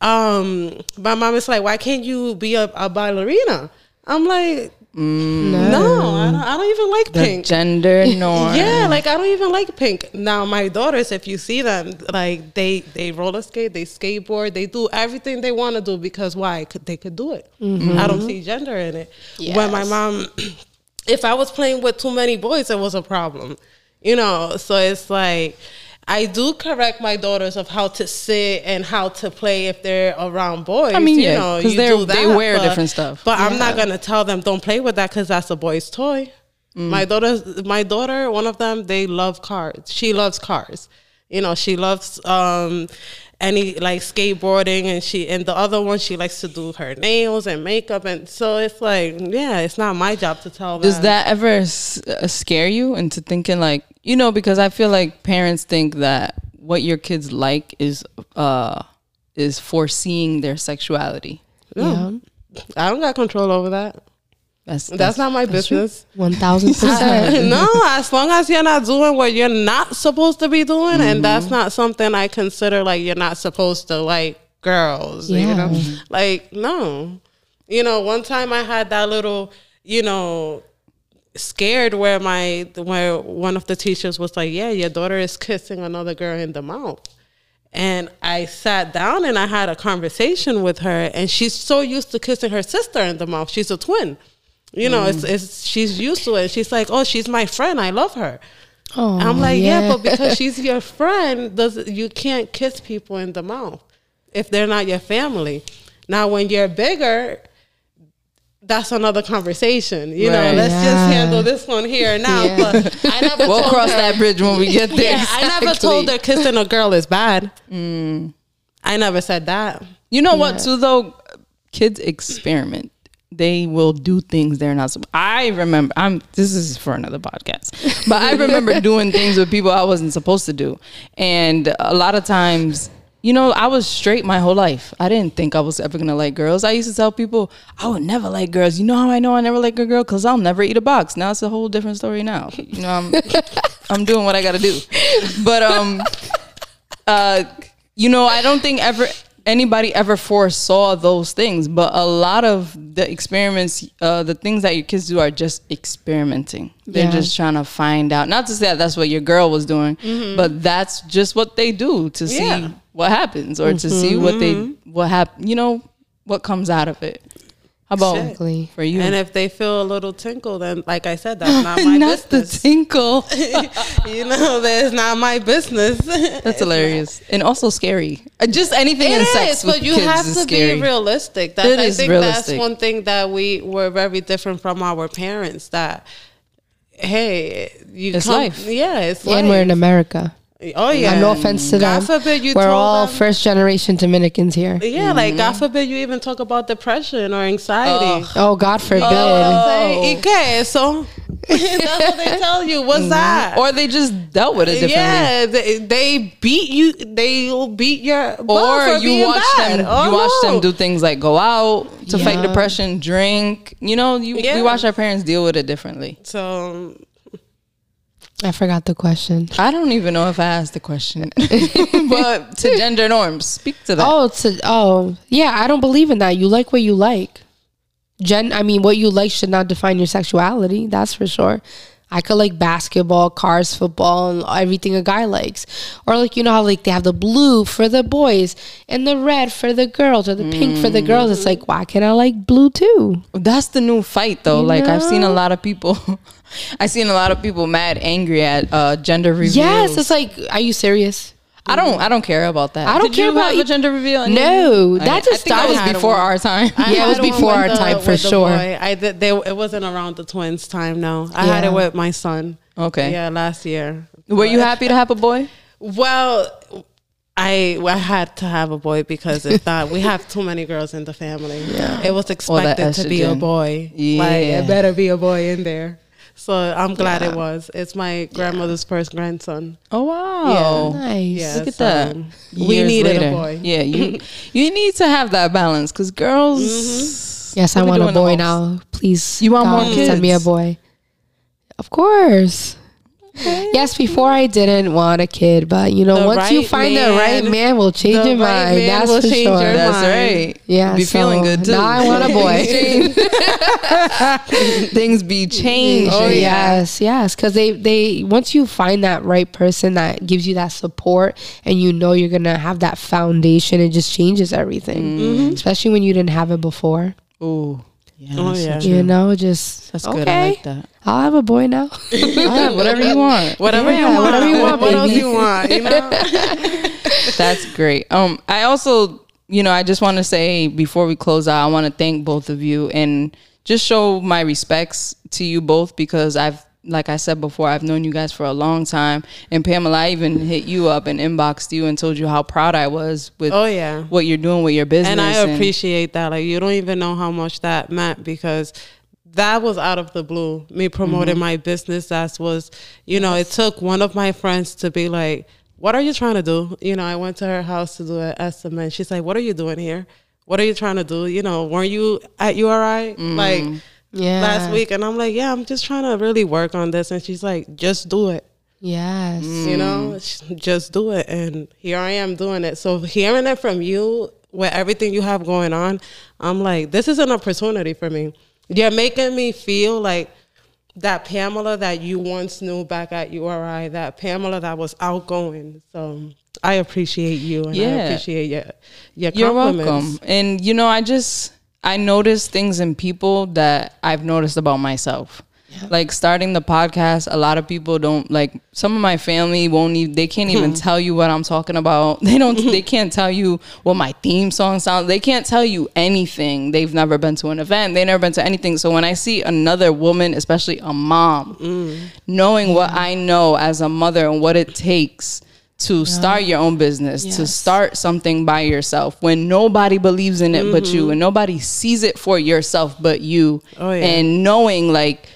um, my mom is like, why can't you be a, a ballerina? I'm like, Mm. no, I don't, I don't even like The pink. gender norm. Yeah, like I don't even like pink. Now my daughters, if you see them, like they they roller skate, they skateboard, they do everything they want to do because why? Could they could do it? Mm-hmm. I don't see gender in it. When my mom, if I was playing with too many boys, it was a problem. You know, so it's like I do correct my daughters of how to sit and how to play if they're around boys. I mean, you yeah, know, 'cause you they're- they wear but- different stuff. But I'm not gonna tell them don't play with that because that's a boy's toy. Mm. My daughter, my daughter, one of them, they love cars. She loves cars. You know, she loves um any like skateboarding, and she and the other one she likes to do her nails and makeup, and so it's like, yeah, it's not my job to tell them. Does that ever s- uh, scare you into thinking like you know because I feel like parents think that what your kids like is uh is foreseeing their sexuality. Yeah. I don't got control over that. That's That's, not my business. One thousand percent. no, as long as you're not doing what you're not supposed to be doing, and mm-hmm. that's not something I consider like you're not supposed to like girls. You know, like no. You know, one time I had that little, you know, scared where my where one of the teachers was like, "Yeah, your daughter is kissing another girl in the mouth." And I sat down and I had a conversation with her, and she's so used to kissing her sister in the mouth. She's a twin. You know, it's, mm. it's she's used to it. She's like, "Oh, she's my friend. I love her." Oh, I'm like, yeah. but because she's your friend, does you can't kiss people in the mouth if they're not your family. Now, when you're bigger, that's another conversation. You know, let's Yeah. just handle this one here now. Yeah. But I never We'll cross her- that bridge when we get there. Yeah, I never told her kissing a girl is bad. Mm. I never said that. You know what, too, though? Kids experiment. They will do things they're not. I remember. I'm. This is for another podcast, but I remember doing things with people I wasn't supposed to do, and a lot of times, you know, I was straight my whole life. I didn't think I was ever gonna like girls. I used to tell people I would never like girls. You know how I know I never like a girl? Cause I'll never eat a box. Now it's a whole different story. Now, you know, I'm I'm doing what I got to do, but um uh, you know, I don't think ever anybody ever foresaw those things, but a lot of the experiments, uh, the things that your kids do are just experimenting. They're Yeah. just trying to find out. Not to say that that's what your girl was doing, but that's just what they do to see Yeah. what happens or to see what they what happen. You know what comes out of it. How about Exactly. for you? And if they feel a little tinkle, then like I said, that's not my not the business. tinkle. you know, that's not my business. That's hilarious and also scary. Uh, Just anything in It sex is, with but you kids have is to scary. be realistic. That's, It I is think realistic. that's one thing that we were very different from our parents. That hey, you It's come, life. Yeah, it's and we're in. America. Oh yeah. And no offense to God them. forbid you We're told all them- first generation Dominicans here. Yeah, like God mm-hmm. forbid you even talk about depression or anxiety. Oh, God forbid. Oh. ¿Y qué eso? That's what they tell you. What's mm-hmm. that? Or they just dealt with it differently. yeah, they, they beat you. They will beat your butt Or you watch bad. them. Oh, you watch no. them do things like go out to fight depression, drink. You know, you Yeah. we watch our parents deal with it differently. So I forgot the question. I don't even know if I asked the question, but to gender norms, speak to that. Oh, to oh yeah, I don't believe in that. You like what you like. Gen, I mean, what you like should not define your sexuality. That's for sure. I could like basketball, cars, football, and everything a guy likes. Or like you know how like they have the blue for the boys and the red for the girls or the pink for the girls. It's like why can't I like blue too? That's the new fight, though. You like I've seen a lot of people. I've seen a lot of people mad, angry at uh, gender reveals. Yes, it's like, are you serious? I don't. I don't care about that. I don't Did care about a gender reveal. No, that I- just I that was before our time. I Yeah, it was before our the- time, for sure. boy. I did. They, it wasn't around the twins' time. No, I had it with my son. Okay. Yeah, last year. Were you happy to have a boy? Well, I I had to have a boy because if not, we have too many girls in the family. Yeah. It was expected to be a boy. Like Yeah. it better be a boy in there. So I'm glad it was. It's my grandmother's first grandson. Oh wow! Yeah. Nice. Yeah, Look at so that. We Years needed later. a boy. Yeah, you you need to have that balance because girls. Mm-hmm. Yes, I want a boy now. Please, You want more God, Send me a boy. Of course. Yes, before I didn't want a kid, but you know, The once you right find the right man- man, will change your right mind. man That's will for change sure. your That's mind. right. Yeah, be so feeling good too. Now I want a boy. Things be changing. Oh yes, yes, because they they once you find that right person that gives you that support and you know you're gonna have that foundation, it just changes everything. Mm-hmm. Especially when you didn't have it before. Ooh. Yeah, Oh, that's so You know, just That's okay. good. I like that. I'll have a boy now. Ah, whatever you want. Whatever you want. whatever you want, What else you want? You know. That's great. Um, I also, you know, I just want to say before we close out, I want to thank both of you and just show my respects to you both because I've, like I said before, I've known you guys for a long time. And Pamela, I even hit you up and inboxed you and told you how proud I was with Oh yeah. what you're doing with your business. and I appreciate that. Like you don't even know how much that meant because that was out of the blue. Me promoting mm-hmm. my business. That was, you know, it took one of my friends to be like, "What are you trying to do?" You know, I went to her house to do an estimate. She's like, "What are you doing here? What are you trying to do? You know, weren't you at URI like mm-hmm. Yeah. last week?" And I'm like, "Yeah, I'm just trying to really work on this." And she's like, "Just do it." Yes. you know just do it and here i am doing it so hearing it from you with everything you have going on i'm like this is an opportunity for me you're making me feel like that pamela that you once knew back at uri that pamela that was outgoing so i appreciate you and i Yeah. appreciate your your You're welcome. And you know, I just I notice things in people that I've noticed about myself. Like starting the podcast, a lot of people don't like some of my family won't even they can't even tell you what I'm talking about. They don't they can't tell you what my theme song sounds. They can't tell you anything. They've never been to an event. They've never been to anything. So when I see another woman, especially a mom, mm. knowing what I know as a mother and what it takes to start your own business, to start something by yourself when nobody believes in it but you mm-hmm. and nobody sees it for yourself but you. Oh, yeah. And knowing like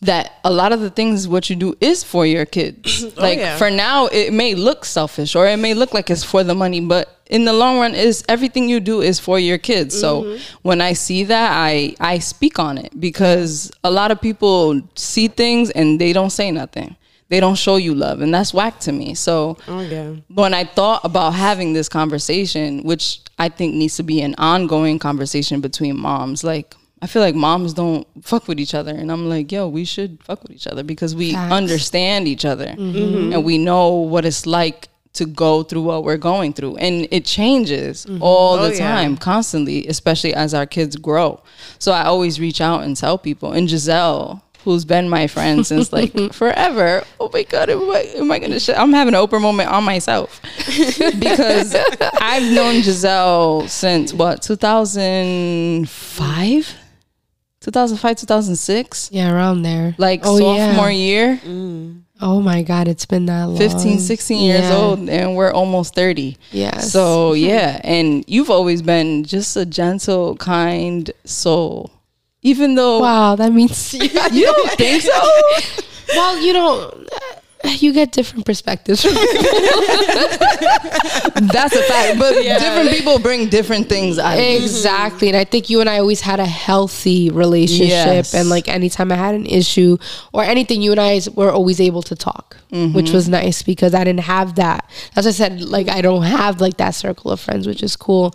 that a lot of the things what you do is for your kids. Oh, like yeah. for now it may look selfish or it may look like it's for the money, but in the long run is everything you do is for your kids. So mm-hmm. when I see that I I speak on it because a lot of people see things and they don't say nothing. They don't show you love and that's whack to me. So oh yeah when I thought about having this conversation, which I think needs to be an ongoing conversation between moms, like I feel like moms don't fuck with each other, and I'm like, yo, we should fuck with each other because we Facts. understand each other mm-hmm. and we know what it's like to go through what we're going through, and it changes mm-hmm. all Oh, the yeah. time, constantly, especially as our kids grow. So I always reach out and tell people, and Giselle. Who's been my friend since like forever? Oh my god, am I, am I gonna? Sh- I'm having an Oprah moment on myself because I've known Giselle since what 2005, 2005, 2006, Yeah, around there. like Oh, yeah. sophomore year. Mm. Oh my God, it's been that long. 15, 16 years old, and we're almost 30. Yes. So, yeah. And you've always been just a gentle, kind soul. Even though Wow, that means you don't think so? well, you don't you get different perspectives. That's a fact. But different people bring different things out exactly, and I think you and I always had a healthy relationship, Yes. and like anytime I had an issue or anything, you and I were always able to talk, Mm-hmm. which was nice because I didn't have that. As I said, like I don't have like that circle of friends, which is cool,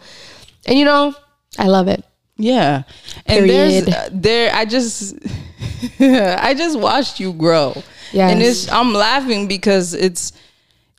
and you know, I love it. Yeah. And there's uh, there I just I just watched you grow. Yes. And it's I'm laughing because it's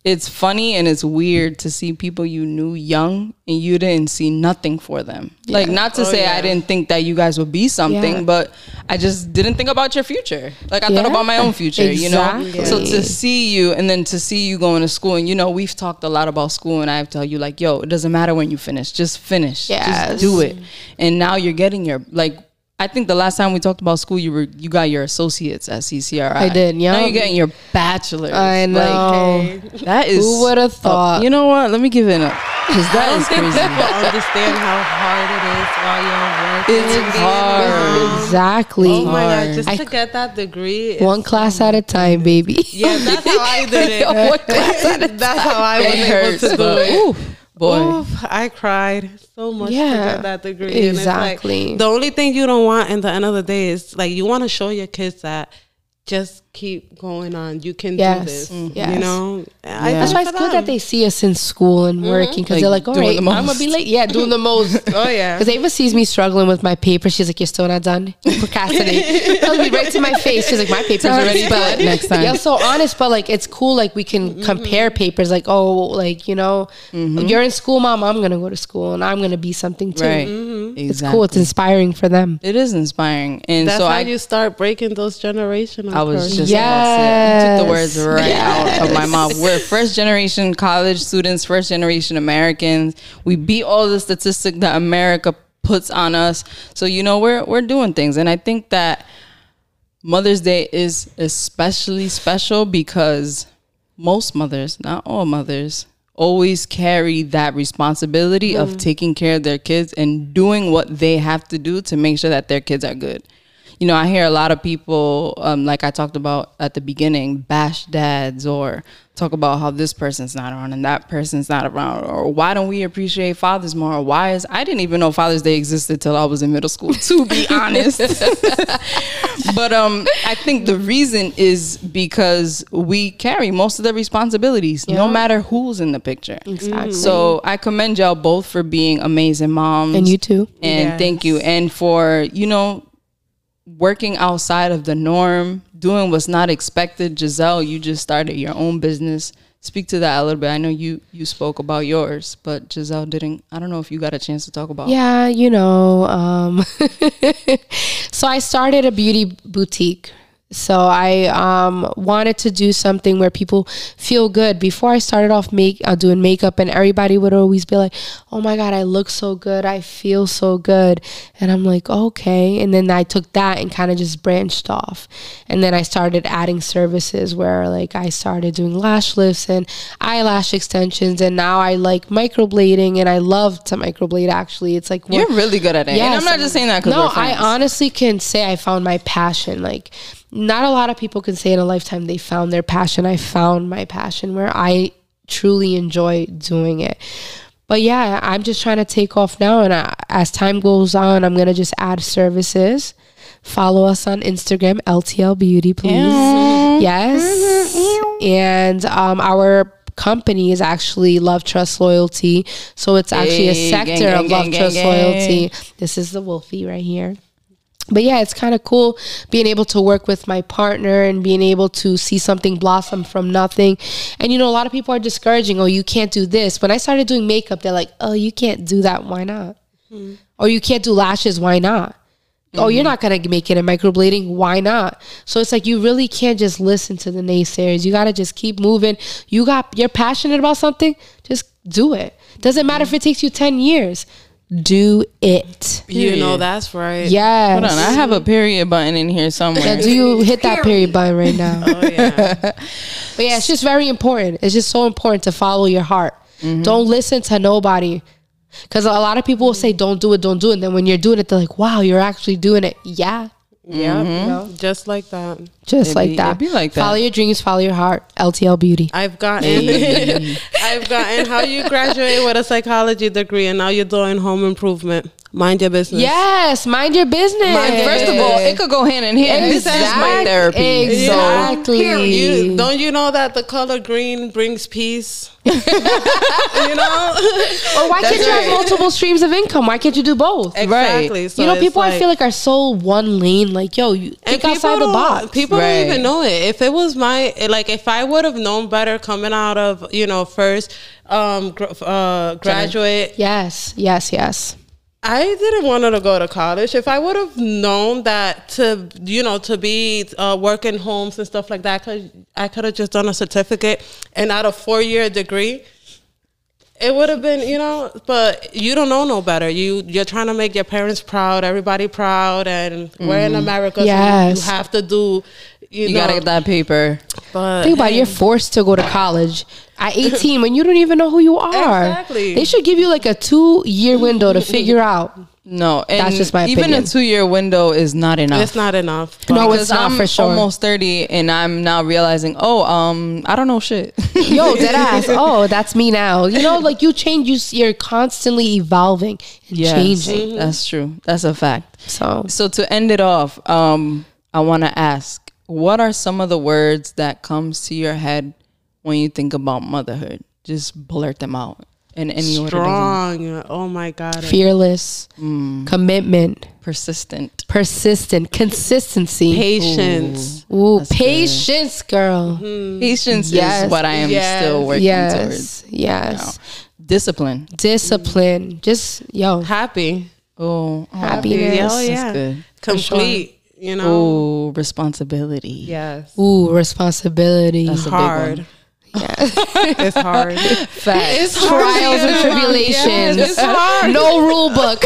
it's funny and it's weird to see people you knew young and you didn't see nothing for them. Like not to Oh, say I didn't think that you guys would be something, Yeah. but I just didn't think about your future. Like I thought about my own future, you know? So to see you and then to see you going to school and you know, we've talked a lot about school and I have to tell you like, yo, it doesn't matter when you finish. Just finish. Yes. Just do it. And now you're getting your like I think the last time we talked about school, you were you got your associates at CCRI. I did, Now you're getting your bachelor's. I know. Like, that is. Who would've oh, thought? you know what? Let me give it up because I that don't think crazy. people understand how hard it is while you're working. It's hard. Exactly. Oh my hard. god, just I- to get that degree. One it's- class at a time, baby. Yeah, that's how I did it. One class at a That's how I was It able hurts, to do it. ooh, boy. Oof, I cried so much to get that degree. And it's exactly. like, the only thing you don't want in the end of the day is like you want to show your kids that just keep going on. You can Yes, do this. mm, yes. You know, I Yeah. That's why it's for good that they see us in school and mm-hmm. working because Like, they're like, all doing right, the I'm gonna be late. Yeah, doing the most. Oh yeah. Because Ava sees me struggling with my paper. She's like, "You're still not done. You procrastinate." Tells me right to my face. She's like, "My paper's Tell her to already spell done." next time. Yeah, so honest, but like, it's cool. Like, we can mm-hmm. compare papers. Like, oh, like you know, you're in school, mom. I'm gonna go to school, and I'm gonna be something too. Right. It's Exactly. cool. It's inspiring for them. It is inspiring, and That's so how I you start breaking those generational. I was just to took the words right Yes. out of my mouth. We're first generation college students, first generation Americans. We beat all the statistic that America puts on us. So you know we're we're doing things, and I think that Mother's Day is especially special because most mothers, not all mothers, always carry that responsibility of mm. taking care of their kids and doing what they have to do to make sure that their kids are good. You know, I hear a lot of people, um, like I talked about at the beginning, bash dads or talk about how this person's not around and that person's not around, or why don't we appreciate fathers more? Or why is I didn't even know Father's Day existed till I was in middle school, to be honest. but um, I think the reason is because we carry most of the responsibilities, no matter who's in the picture. Exactly. So I commend y'all both for being amazing moms. And you too. And Yes. thank you. And for, you know, working outside of the norm, doing what's not expected. Giselle, you just started your own business. Speak to that a little bit. I know you you spoke about yours, but Giselle didn't. I don't know if you got a chance to talk about. Yeah, you know. Um, so I started a beauty boutique. So I um, wanted to do something where people feel good. Before I started off make uh, doing makeup, and everybody would always be like, "Oh my god, I look so good. I feel so good." And I'm like, "Okay." And then I took that and kind of just branched off. And then I started adding services where like I started doing lash lifts and eyelash extensions, and now I like microblading, and I love to microblade. Actually, it's like You're really good at it. and I'm not just saying that because no. I honestly can say I found my passion. Like, not a lot of people can say in a lifetime they found their passion. I found my passion where I truly enjoy doing it. But yeah, I'm just trying to take off now, and I, as time goes on, I'm gonna just add services. Follow us on Instagram, LTL Beauty, please. Yes, and um, our company is actually Love Trust Loyalty, so it's actually a sector gang, of gang, Love gang, Trust. Loyalty. This is the Wolfie right here. But yeah, it's kind of cool being able to work with my partner and being able to see something blossom from nothing. And you know, a lot of people are discouraging, oh, you can't do this. When I started doing makeup, they're like, oh, you can't do that. Why not? Hmm. Or you can't do lashes. Why not? Oh, you're hmm. not gonna make it in microblading. Why not? So it's like you really can't just listen to the naysayers. You gotta just keep moving. You got you're passionate about something, just do it. Doesn't matter if hmm. it takes you ten years. Do it. You know that's right. Yeah. Hold on, I have a period button in here somewhere. Yeah, do you hit that period button right now? Oh yeah. But yeah, it's just very important. It's just so important to follow your heart. Mm-hmm. Don't listen to nobody. Because a lot of people will say, don't do it, don't do it. And then when you're doing it, they're like, wow, you're actually doing it. Yeah. Yeah. Mm-hmm. Just like that. Just It like be- that. it be like that. Follow your dreams, follow your heart. LTL Beauty. I've gotten I've gotten how you graduate with a psychology degree and now you're doing home improvement. Mind your business. Yes, mind your business. First of all, it could go hand in hand. This is my Exact- therapy. So Exactly. You, don't you know that the color green brings peace? you know? or why can't you have multiple streams of income? Why can't you do both? exactly. So you know, it's people I feel like are so one lane. Like, yo, you think outside the box. People Right. don't even know it. If it was my like, if I would have known better coming out of you know first um gr- uh, graduate, yes, yes, yes. I didn't want to go to college. If I would have known that to you know to be uh, working homes and stuff like that, cause I could have just done a certificate and not a four year degree. It would have been, you know, but you don't know no better. You you're trying to make your parents proud, everybody proud, and we're in America, so you- Yes. you have to do. You, you know, gotta get that paper. But Think about it, you're forced to go to college at 18 when you don't even know who you are. Exactly. They should give you like a two year window to figure out. No, and That's just my even opinion. a two year window is not enough. it's not enough. No, it's not I'm for sure. almost thirty, and I'm now realizing, oh, um, I don't know shit. Yo, dead ass. Oh, that's me now. You know, like you change. You you're constantly evolving and Yes, changing. That's true. That's a fact. So So to end it off, um, I want to ask, what are some of the words that comes to your head when you think about motherhood? Just blurt them out in any order. Strong. Oh my god. fearless, mm. commitment, Persistent. persistent, consistency. Patience. Ooh, That's good. patience, girl. Hmm. Patience Yes. is what I am Yes. still working towards. Yes, yes. Discipline. Discipline. Just yo, Happy. Oh, oh, happiness. Oh that's yeah. good. Complete. You know. Oh, responsibility. Yes. Ooh, responsibility. That's a big hard. Yeah. It's hard. Facts. Trials and tribulations. Yes, it's hard. No rule book.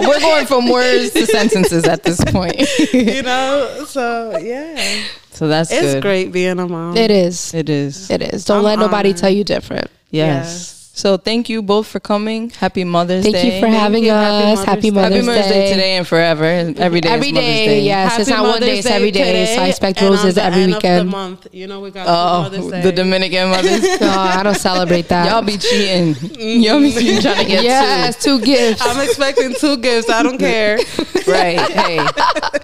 We're going from words to sentences at this point. you know. So yeah. so that's It's good. great being a mom. It is. It is. It is. Don't I'm let nobody honored. tell you different. Yes. Yes. So thank you both for coming. Happy Mother's Thank Day. Thank you for having you. Happy us. Mother's Happy Mother's, Happy Mother's Day. Day today and forever. And Every day Every is Mother's day, Day. yes. Happy it's not one day, it's every day. today, So I expect and on roses the every end of the weekend. month, you know we got Oh, Mother's Day. the Dominican mothers. No, I don't celebrate that. Y'all be cheating. Mm. Y'all be cheating trying to get yes, two gifts. I'm expecting two gifts. I don't care. Right. Hey,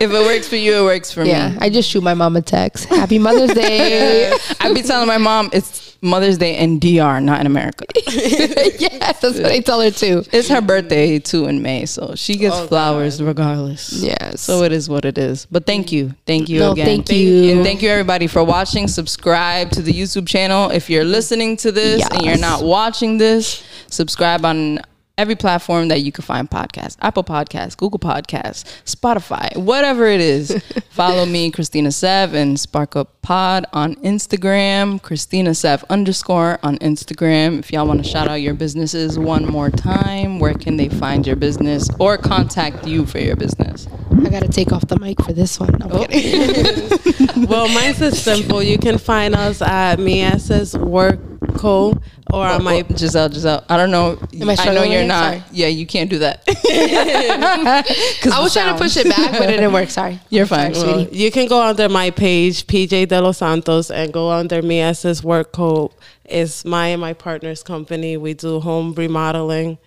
if it works for you, it works for yeah, me. I just shoot my mom a text. Happy Mother's Day. I be telling my mom it's Mother's Day in DR, not in America. yes, that's what I tell her too. It's her birthday too in May, so she gets Oh, flowers regardless. Yes. So it is what it is. But thank you. Thank you No, again. thank you. And thank you everybody for watching. Subscribe to the YouTube channel. If you're listening to this and you're not watching this, subscribe on every platform that you can find podcasts. Apple Podcasts, Google Podcasts, Spotify, whatever it is. Follow me, Cristina Sev, and Spark Up Pod on Instagram, Cristina Sev underscore on Instagram. If y'all want to shout out your businesses one more time, where can they find your business or contact you for your business? I gotta take off the mic for this one. I'm oh. kidding. well, mine's is simple. You can find us at Mieses Work Co. or on my Oh, Giselle, Giselle. I don't know. Am I I know you're not. Sorry. Yeah, you can't do that. I was trying to push it back, but it didn't work. Sorry. You're fine, Sorry, sweetie. sweetie. You can go under my page, PJ De Los Santos, and go under Mieses Work Co. It's my and my partner's company. We do home remodeling,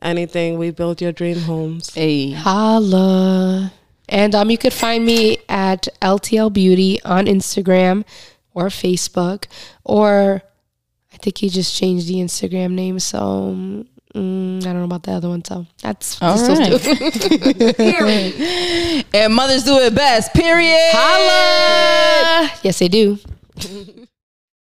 anything. We build your dream homes. Hey, Holla. And um, you could find me at LTL Beauty on Instagram or Facebook, or I think he just changed the Instagram name. So mm, I don't know about the other one. So that's all that's those right. and mothers do it best. Period. Holla. Yes, they do.